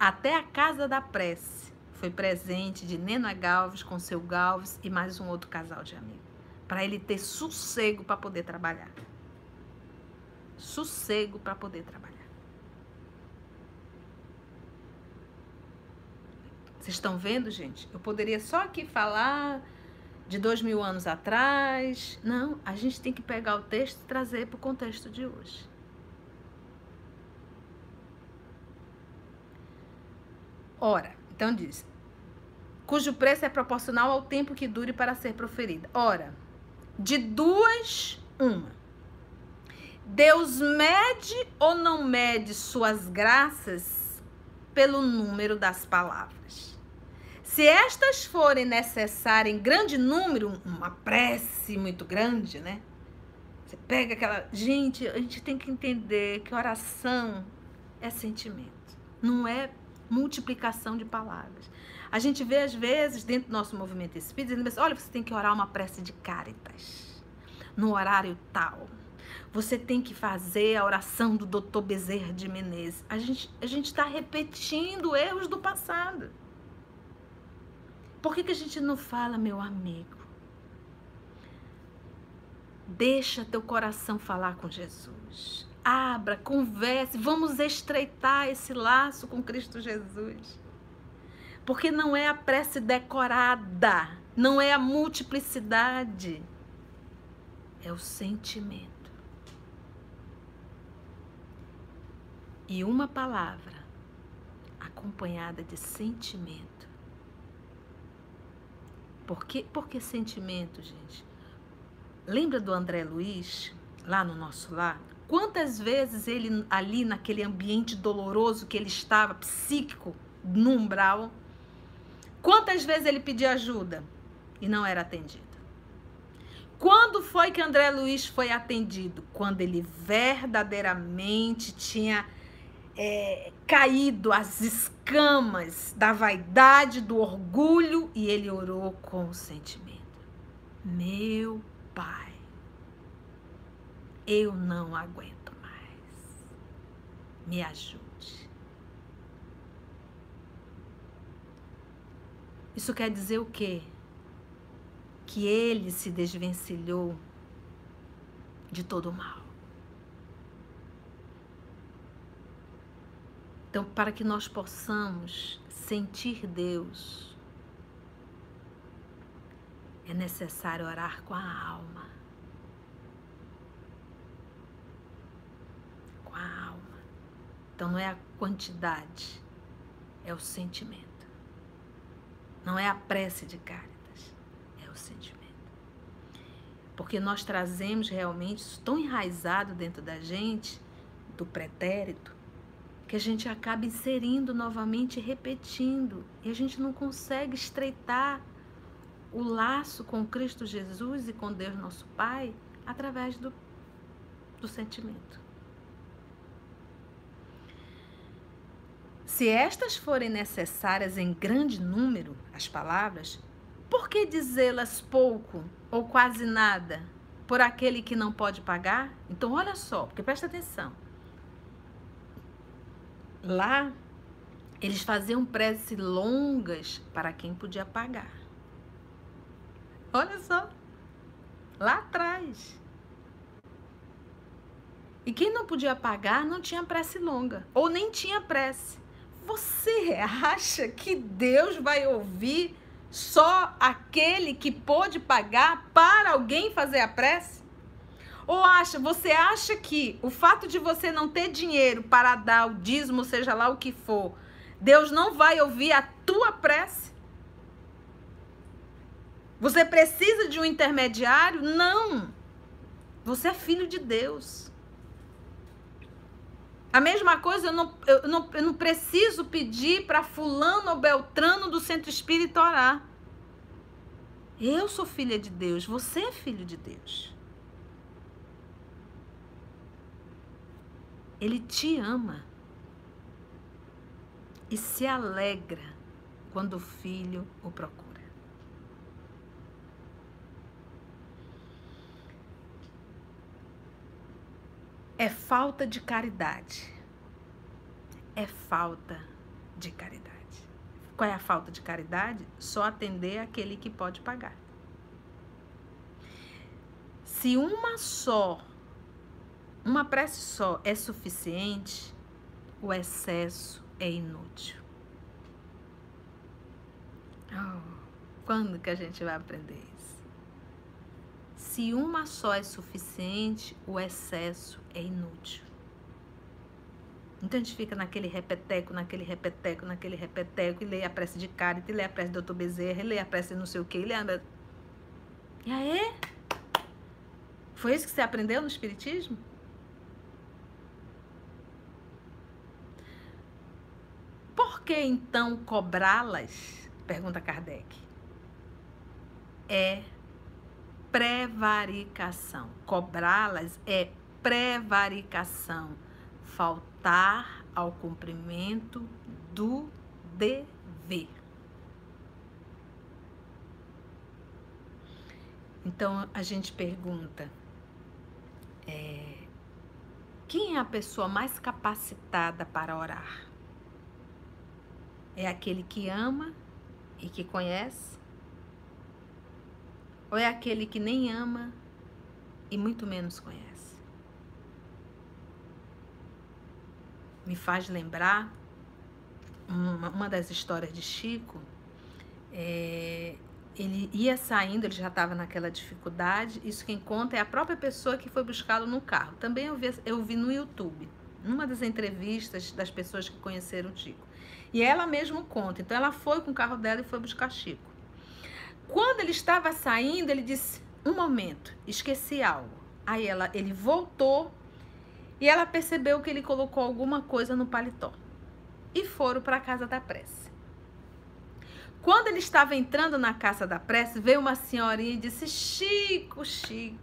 Até a Casa da Prece foi presente de Nena Galves com seu Galves e mais um outro casal de amigos. Para ele ter sossego para poder trabalhar. Sossego para poder trabalhar. Vocês estão vendo, gente? Eu poderia só aqui falar de dois mil anos atrás. Não, a gente tem que pegar o texto e trazer para o contexto de hoje. Ora, então diz, cujo preço é proporcional ao tempo que dure para ser proferida. Ora, de duas, uma. Deus mede ou não mede suas graças pelo número das palavras? Se estas forem necessárias em grande número, uma prece muito grande, né? Você pega aquela. Gente, a gente tem que entender que oração é sentimento, não é multiplicação de palavras. A gente vê, às vezes, dentro do nosso movimento espírita, dizendo assim, olha, você tem que orar uma prece de caritas, no horário tal. Você tem que fazer a oração do doutor Bezerra de Menezes. A gente a está repetindo erros do passado. Por que, que a gente não fala, meu amigo? Deixa teu coração falar com Jesus. Abra, converse, vamos estreitar esse laço com Cristo Jesus. Porque não é a prece decorada, não é a multiplicidade, é o sentimento. E uma palavra acompanhada de sentimento por que, sentimento, gente? Lembra do André Luiz, lá no nosso lar? Quantas vezes ele, ali naquele ambiente doloroso que ele estava, psíquico, no umbral, quantas vezes ele pedia ajuda e não era atendido? Quando foi que André Luiz foi atendido? Quando ele verdadeiramente tinha é, caído as escamas da vaidade, do orgulho, e ele orou com o sentimento: Meu Pai, eu não aguento mais, me ajude. Isso quer dizer o quê? Que ele se desvencilhou de todo o mal. Então, para que nós possamos sentir Deus, é necessário orar com a alma. Com a alma. Então, não é a quantidade, é o sentimento. Não é a prece de Cáritas, é o sentimento. Porque nós trazemos realmente isso tão enraizado dentro da gente, do pretérito, que a gente acaba inserindo novamente repetindo, e a gente não consegue estreitar o laço com Cristo Jesus e com Deus nosso Pai através do, do sentimento. Se estas forem necessárias em grande número, as palavras, por que dizê-las pouco ou quase nada por aquele que não pode pagar? Então, olha só, porque presta atenção. Lá, eles faziam preces longas para quem podia pagar. Olha só, lá atrás. E quem não podia pagar não tinha prece longa, ou nem tinha prece. Você acha que Deus vai ouvir só aquele que pôde pagar para alguém fazer a prece? Ou acha, você acha que o fato de você não ter dinheiro para dar o dízimo, seja lá o que for, Deus não vai ouvir a tua prece? Você precisa de um intermediário? Não. Você é filho de Deus. A mesma coisa, eu não, eu não, eu não preciso pedir para fulano ou beltrano do centro espírita orar. Eu sou filha de Deus, você é filho de Deus. Ele te ama e se alegra quando o filho o procura. É falta de caridade. É falta de caridade. Qual é a falta de caridade? Só atender aquele que pode pagar. Se uma só, uma prece só é suficiente, o excesso é inútil. Oh, quando que a gente vai aprender isso? Se uma só é suficiente, o excesso é inútil. Então a gente fica naquele repeteco, naquele repeteco, naquele repeteco, e lê a prece de Cárita, e lê a prece do Dr. Bezerra, e lê a prece de não sei o quê, e lê a... E aí? Foi isso que você aprendeu no Espiritismo? Por que então cobrá-las? Pergunta Kardec. É prevaricação. Cobrá-las é prevaricação. Faltar ao cumprimento do dever. Então a gente pergunta: é, quem é a pessoa mais capacitada para orar? É aquele que ama e que conhece? Ou é aquele que nem ama e muito menos conhece? Me faz lembrar uma, uma das histórias de Chico. É, ele ia saindo, ele já estava naquela dificuldade. Isso quem conta é a própria pessoa que foi buscá-lo no carro. Também eu vi, eu vi no YouTube, numa das entrevistas das pessoas que conheceram o Chico. E ela mesmo conta. Então ela foi com o carro dela e foi buscar Chico. Quando ele estava saindo, ele disse: "Um momento, esqueci algo". Aí ela, ele voltou e ela percebeu que ele colocou alguma coisa no paletó. E foram para a casa da prece. Quando ele estava entrando na casa da prece, veio uma senhorinha e disse: Chico, Chico,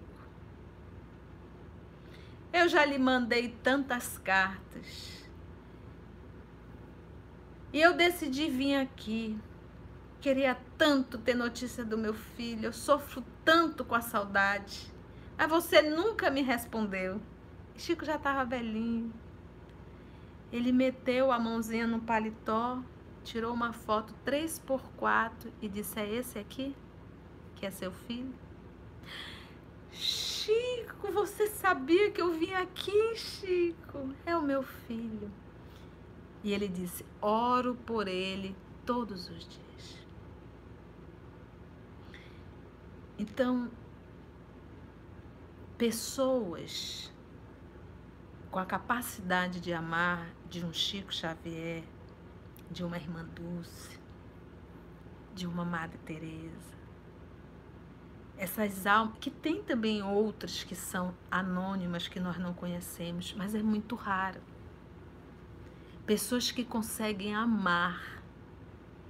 eu já lhe mandei tantas cartas. E eu decidi vir aqui. Queria tanto ter notícia do meu filho. Eu sofro tanto com a saudade. Mas você nunca me respondeu. Chico já estava velhinho. Ele meteu a mãozinha no paletó, tirou uma foto 3x4 e disse: É esse aqui? Que é seu filho? Chico, você sabia que eu vim aqui, Chico? É o meu filho. E ele disse: Oro por ele todos os dias. Então, pessoas com a capacidade de amar de um Chico Xavier, de uma irmã Dulce, de uma Madre Teresa, essas almas, que tem também outras que são anônimas que nós não conhecemos, mas é muito raro. Pessoas que conseguem amar,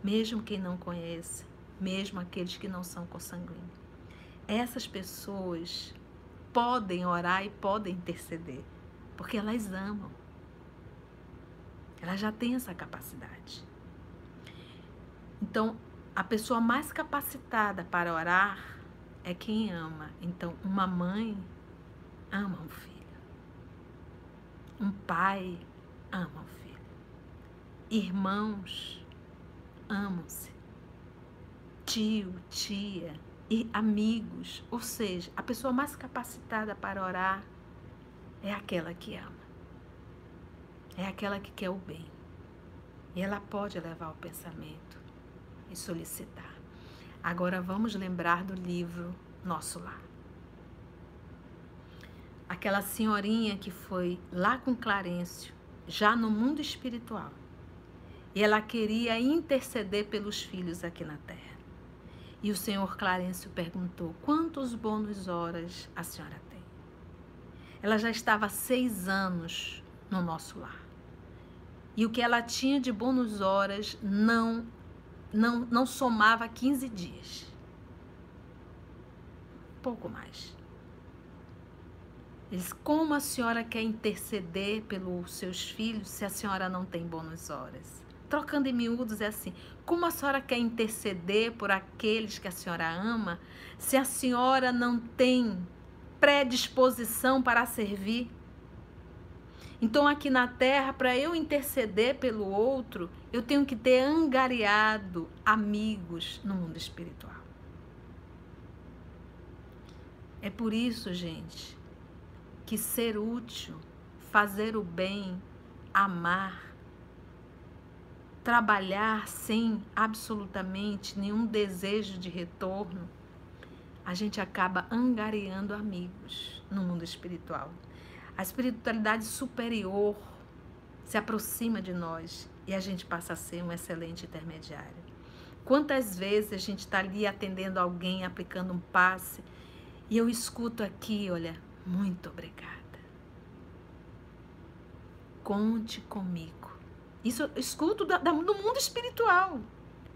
mesmo quem não conhece, mesmo aqueles que não são consanguíneos. Essas pessoas podem orar e podem interceder, porque elas amam. Elas já têm essa capacidade. Então, a pessoa mais capacitada para orar é quem ama. Então, uma mãe ama um filho. Um pai ama um filho. Irmãos amam-se. Tio, tia e amigos. Ou seja, a pessoa mais capacitada para orar é aquela que ama. É aquela que quer o bem. E ela pode levar o pensamento e solicitar. Agora vamos lembrar do livro Nosso Lar. Aquela senhorinha que foi lá com Clarencio, já no mundo espiritual, e ela queria interceder pelos filhos aqui na terra. E o senhor Clarencio perguntou: quantos bônus horas a senhora tem? Ela já estava há seis anos no nosso lar. E o que ela tinha de bônus horas não, não, não somava 15 dias. Pouco mais. Eles, como a senhora quer interceder pelos seus filhos se a senhora não tem bônus horas? Trocando em miúdos é assim: como a senhora quer interceder por aqueles que a senhora ama se a senhora não tem predisposição para servir? Então, aqui na terra, para eu interceder pelo outro, eu tenho que ter angariado amigos no mundo espiritual. É por isso, gente, que ser útil, fazer o bem, amar, trabalhar sem absolutamente nenhum desejo de retorno, a gente acaba angariando amigos no mundo espiritual. A espiritualidade superior se aproxima de nós e a gente passa a ser um excelente intermediário. Quantas vezes a gente está ali atendendo alguém, aplicando um passe, e eu escuto aqui, olha, muito obrigada. Conte comigo. Isso eu escuto da, da, do mundo espiritual.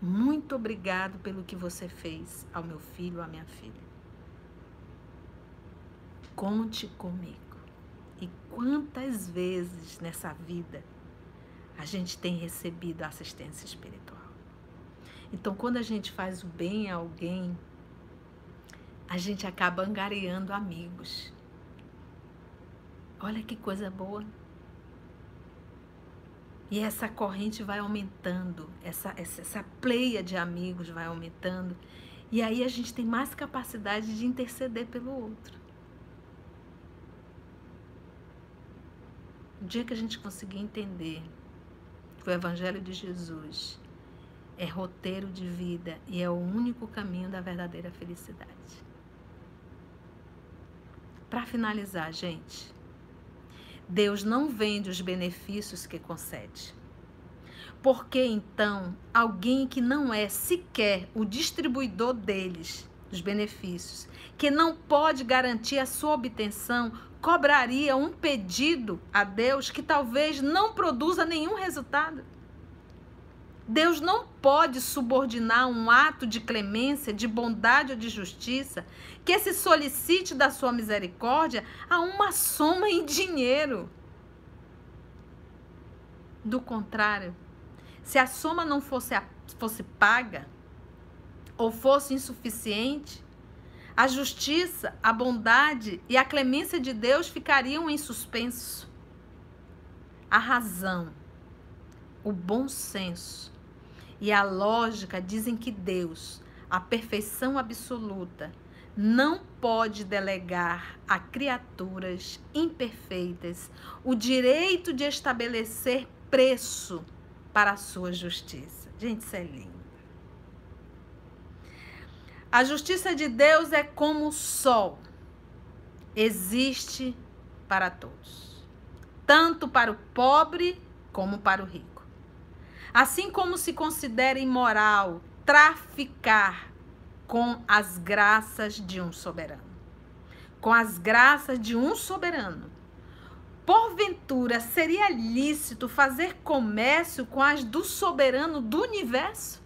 Muito obrigado pelo que você fez ao meu filho, à minha filha. Conte comigo. E quantas vezes nessa vida a gente tem recebido assistência espiritual? Então, quando a gente faz o bem a alguém, a gente acaba angariando amigos. Olha que coisa boa. E essa corrente vai aumentando, essa, essa, essa pleia de amigos vai aumentando. E aí a gente tem mais capacidade de interceder pelo outro. O dia que a gente conseguir entender que o Evangelho de Jesus é roteiro de vida e é o único caminho da verdadeira felicidade. Para finalizar, gente, Deus não vende os benefícios que concede. Porque então alguém que não é sequer o distribuidor deles, dos benefícios, que não pode garantir a sua obtenção, cobraria um pedido a Deus que talvez não produza nenhum resultado? Deus não pode subordinar um ato de clemência, de bondade ou de justiça que se solicite da sua misericórdia a uma soma em dinheiro. Do contrário, se a soma não fosse, fosse paga ou fosse insuficiente, a justiça, a bondade e a clemência de Deus ficariam em suspenso. A razão, o bom senso e a lógica dizem que Deus, a perfeição absoluta, não pode delegar a criaturas imperfeitas o direito de estabelecer preço para a sua justiça. Gente, isso é lindo. A justiça de Deus é como o sol, existe para todos, tanto para o pobre como para o rico. Assim como se considera imoral traficar com as graças de um soberano. Com as graças de um soberano. Porventura, seria lícito fazer comércio com as do soberano do universo?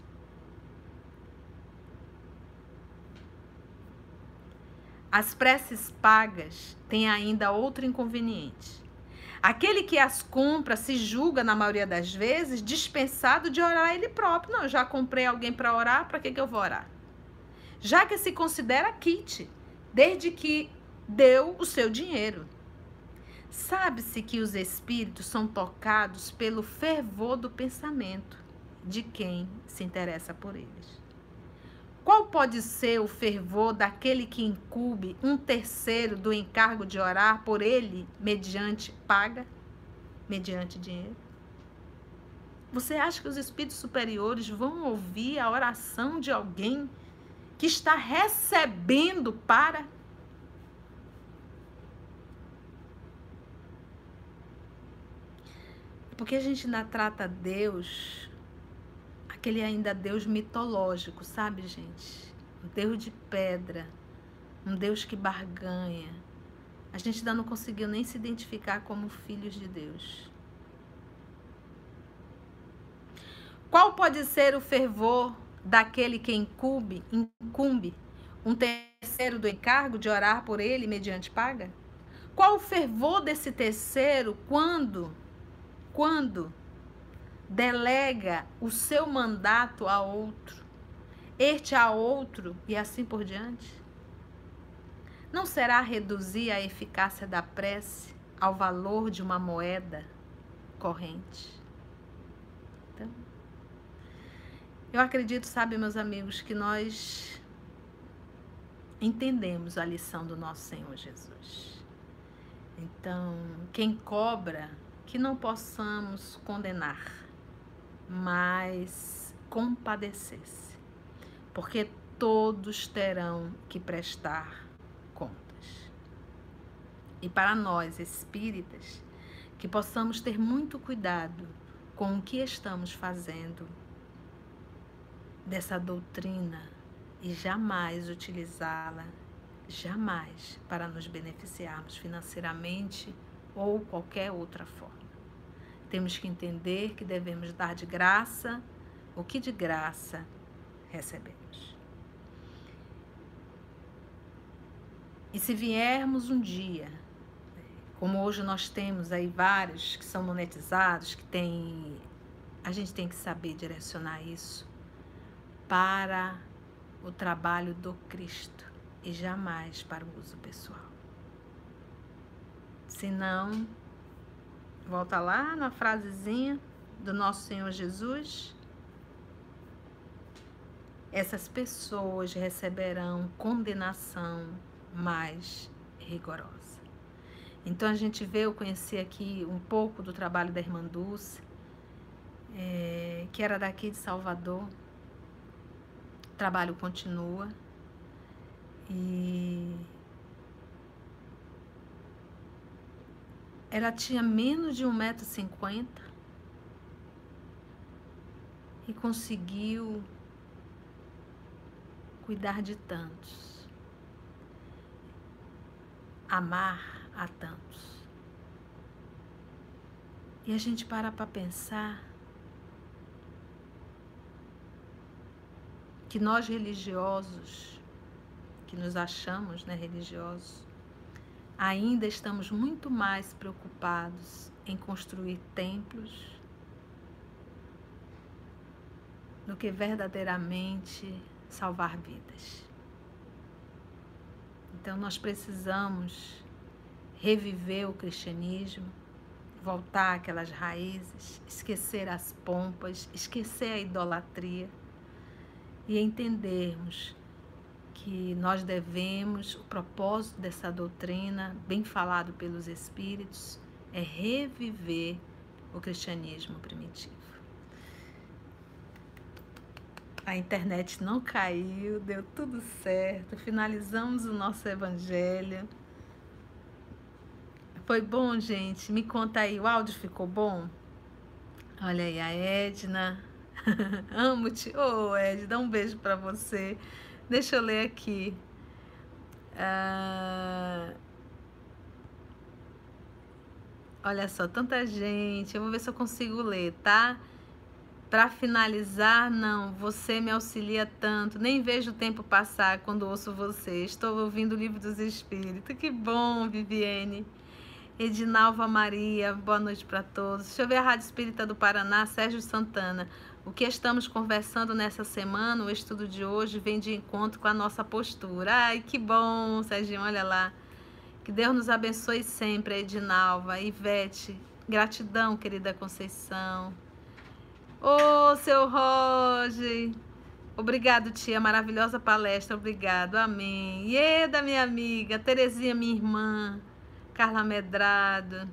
As preces pagas têm ainda outro inconveniente. Aquele que as compra se julga, na maioria das vezes, dispensado de orar ele próprio. Não, já comprei alguém para orar, para que, que eu vou orar? Já que se considera kit, desde que deu o seu dinheiro. Sabe-se que os espíritos são tocados pelo fervor do pensamento de quem se interessa por eles. Qual pode ser o fervor daquele que incube um terceiro do encargo de orar por ele mediante paga, mediante dinheiro? Você acha que os espíritos superiores vão ouvir a oração de alguém que está recebendo para Porque a gente ainda trata Deus, aquele ainda Deus mitológico, sabe, gente? Um Deus de pedra, um Deus que barganha. A gente ainda não conseguiu nem se identificar como filhos de Deus. Qual pode ser o fervor daquele que incumbe, incumbe um terceiro do encargo de orar por ele mediante paga? Qual o fervor desse terceiro quando quando delega o seu mandato a outro, este a outro e assim por diante? Não será reduzir a eficácia da prece ao valor de uma moeda corrente? Então, eu acredito, sabe, meus amigos, que nós entendemos a lição do nosso Senhor Jesus. Então, quem cobra que não possamos condenar, mas compadecer-se, porque todos terão que prestar contas. E para nós espíritas, que possamos ter muito cuidado com o que estamos fazendo dessa doutrina e jamais utilizá-la, jamais para nos beneficiarmos financeiramente ou qualquer outra forma. Temos que entender que devemos dar de graça o que de graça recebemos. E se viermos um dia, como hoje nós temos aí vários que são monetizados, que tem, a gente tem que saber direcionar isso para o trabalho do Cristo e jamais para o uso pessoal. Senão, Volta lá na frasezinha do nosso Senhor Jesus. Essas pessoas receberão condenação mais rigorosa. Então a gente vê, eu conheci aqui um pouco do trabalho da irmã Dulce, é, que era daqui de Salvador. O trabalho continua. E Ela tinha menos de 1,50m e conseguiu cuidar de tantos, amar a tantos. E a gente para para pensar que nós religiosos, que nos achamos né, religiosos, ainda estamos muito mais preocupados em construir templos do que verdadeiramente salvar vidas. Então nós precisamos reviver o cristianismo, voltar àquelas raízes, esquecer as pompas, esquecer a idolatria e entendermos que nós devemos, o propósito dessa doutrina, bem falado pelos Espíritos, é reviver o cristianismo primitivo. A internet não caiu, deu tudo certo, finalizamos o nosso evangelho. Foi bom, gente? Me conta aí, o áudio ficou bom? Olha aí a Edna. Amo-te. Ô, oh, Ed, dá um beijo para você. Deixa eu ler aqui. Ah, olha só, tanta gente. Eu vou ver se eu consigo ler, tá? Para finalizar, não, você me auxilia tanto. Nem vejo o tempo passar quando ouço você. Estou ouvindo o livro dos Espíritos. Que bom, Viviane. Edinalva Maria, boa noite para todos. Deixa eu ver a Rádio Espírita do Paraná, Sérgio Santana. O que estamos conversando nessa semana, o estudo de hoje, vem de encontro com a nossa postura. Ai, que bom, Serginho, olha lá. Que Deus nos abençoe sempre, Edinalva, Ivete. Gratidão, querida Conceição. Ô, oh, seu Roger. Obrigado, tia. Maravilhosa palestra. Obrigado. Amém. E da minha amiga, Terezinha, minha irmã. Carla Medrado.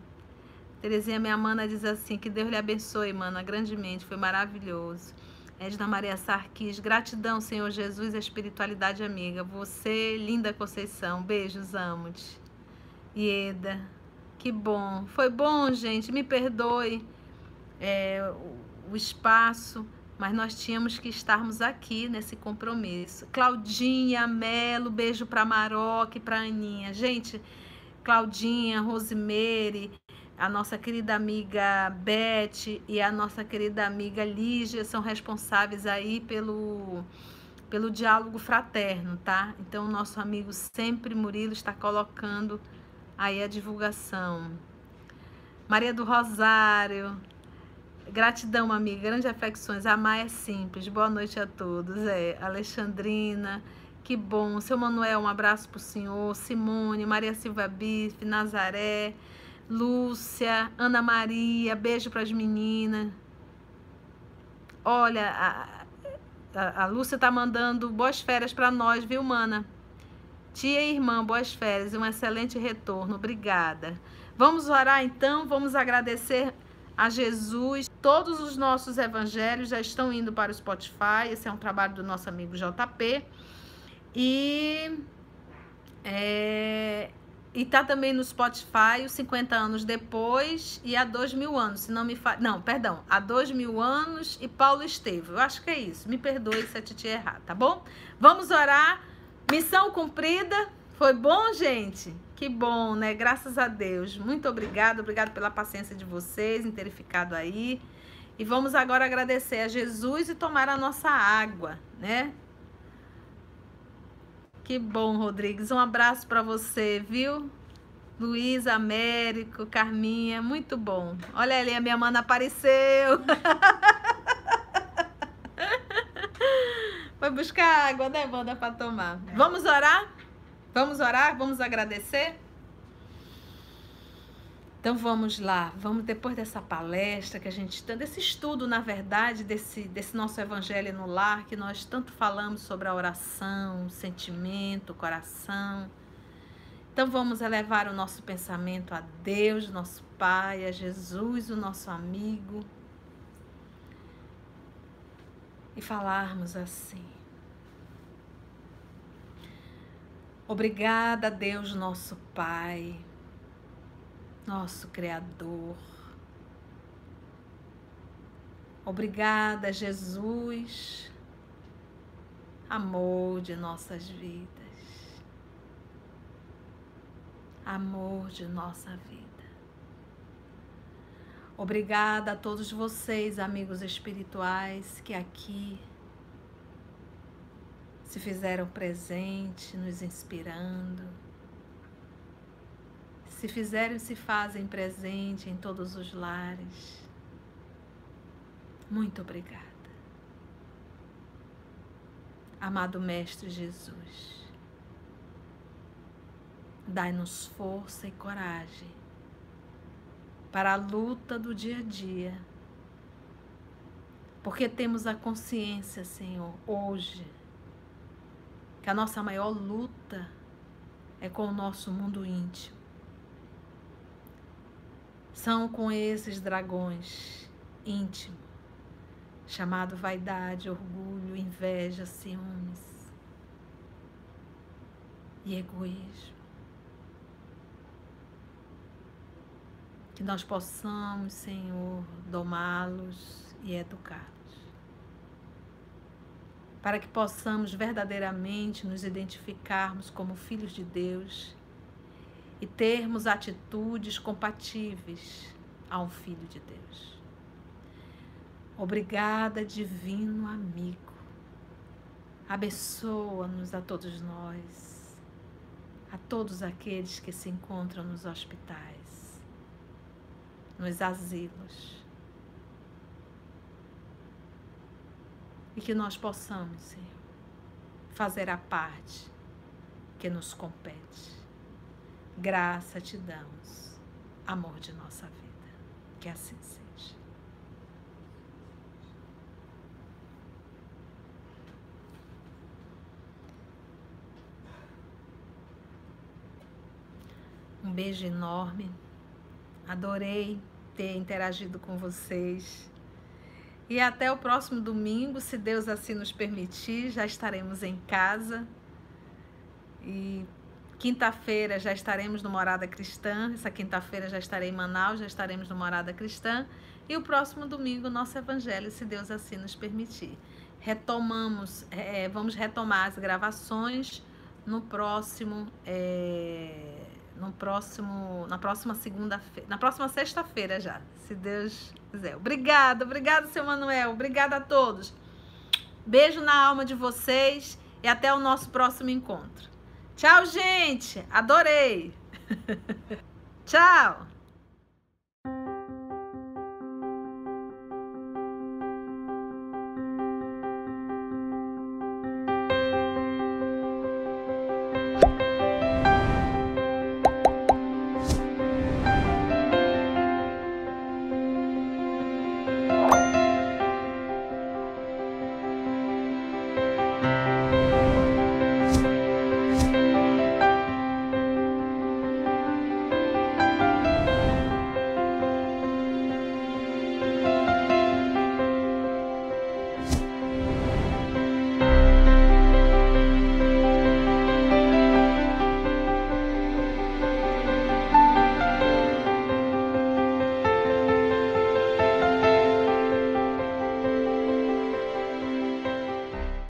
Terezinha, minha mana, diz assim: que Deus lhe abençoe, mana, grandemente. Foi maravilhoso. Edna Maria Sarquis, gratidão, Senhor Jesus, a espiritualidade amiga. Você, linda Conceição, beijos, amo-te. Ieda, que bom. Foi bom, gente, me perdoe é, o, espaço, mas nós tínhamos que estarmos aqui nesse compromisso. Claudinha, Melo, beijo para Maroc e para Aninha. Gente, Claudinha, Rosemary, a nossa querida amiga Beth e a nossa querida amiga Lígia são responsáveis aí pelo, pelo diálogo fraterno, tá? Então, o nosso amigo sempre Murilo está colocando aí a divulgação. Maria do Rosário, gratidão, amiga, grandes reflexões. Amar é simples. Boa noite a todos. É, Alexandrina, que bom. Seu Manuel, um abraço para o senhor. Simone, Maria Silva Bife, Nazaré. Lúcia, Ana Maria, beijo para as meninas. Olha, a, a, a Lúcia tá mandando boas férias para nós, viu, mana? Tia e irmã, boas férias e um excelente retorno. Obrigada. Vamos orar então, vamos agradecer a Jesus. Todos os nossos evangelhos já estão indo para o Spotify. Esse é um trabalho do nosso amigo JP. E é, e tá também no Spotify, os 50 anos depois e há dois mil anos, se não me fa... Não, perdão, há dois mil anos e Paulo Estevam. Eu acho que é isso. Me perdoe se a Titi errar, tá bom? Vamos orar. Missão cumprida. Foi bom, gente? Que bom, né? Graças a Deus. Muito obrigado, obrigado pela paciência de vocês em terem ficado aí. E vamos agora agradecer a Jesus e tomar a nossa água, né? Que bom, Rodrigues. Um abraço para você, viu? Luiz, Américo, Carminha, muito bom. Olha ali, a minha mana apareceu. Foi buscar água, né, Wanda, para tomar. É. Vamos orar? Vamos orar? Vamos agradecer? Então vamos lá, vamos depois dessa palestra que a gente está, desse estudo, na verdade, desse, desse nosso evangelho no lar, que nós tanto falamos sobre a oração, sentimento, coração. Então vamos elevar o nosso pensamento a Deus, nosso Pai, a Jesus, o nosso amigo, e falarmos assim. Obrigada, Deus, nosso Pai nosso Criador. Obrigada, Jesus, amor de nossas vidas, amor de nossa vida. Obrigada a todos vocês, amigos espirituais, que aqui se fizeram presente, nos inspirando se fizeram e se fazem presente em todos os lares. Muito obrigada. Amado Mestre Jesus, dai-nos força e coragem para a luta do dia a dia, porque temos a consciência, Senhor, hoje, que a nossa maior luta é com o nosso mundo íntimo são com esses dragões íntimos, chamado vaidade, orgulho, inveja, ciúmes e egoísmo. Que nós possamos, Senhor, domá-los e educá-los. Para que possamos verdadeiramente nos identificarmos como filhos de Deus e termos atitudes compatíveis a um filho de Deus. Obrigada, divino amigo. Abençoa-nos a todos nós, a todos aqueles que se encontram nos hospitais, nos asilos. E que nós possamos, Senhor, fazer a parte que nos compete Graça te damos, amor de nossa vida. Que assim seja. Um beijo enorme. Adorei ter interagido com vocês. E até o próximo domingo, se Deus assim nos permitir, já estaremos em casa. E quinta-feira já estaremos no Morada Cristã. Essa quinta-feira já estarei em Manaus, já estaremos no Morada Cristã. E o próximo domingo, nosso Evangelho, se Deus assim nos permitir. Retomamos, é, vamos retomar as gravações no próximo. É, no próximo, na próxima segunda-feira, na próxima sexta-feira já, se Deus quiser. Obrigada, obrigada, seu Manuel. Obrigada a todos. Beijo na alma de vocês e até o nosso próximo encontro. Tchau, gente. Adorei. Tchau.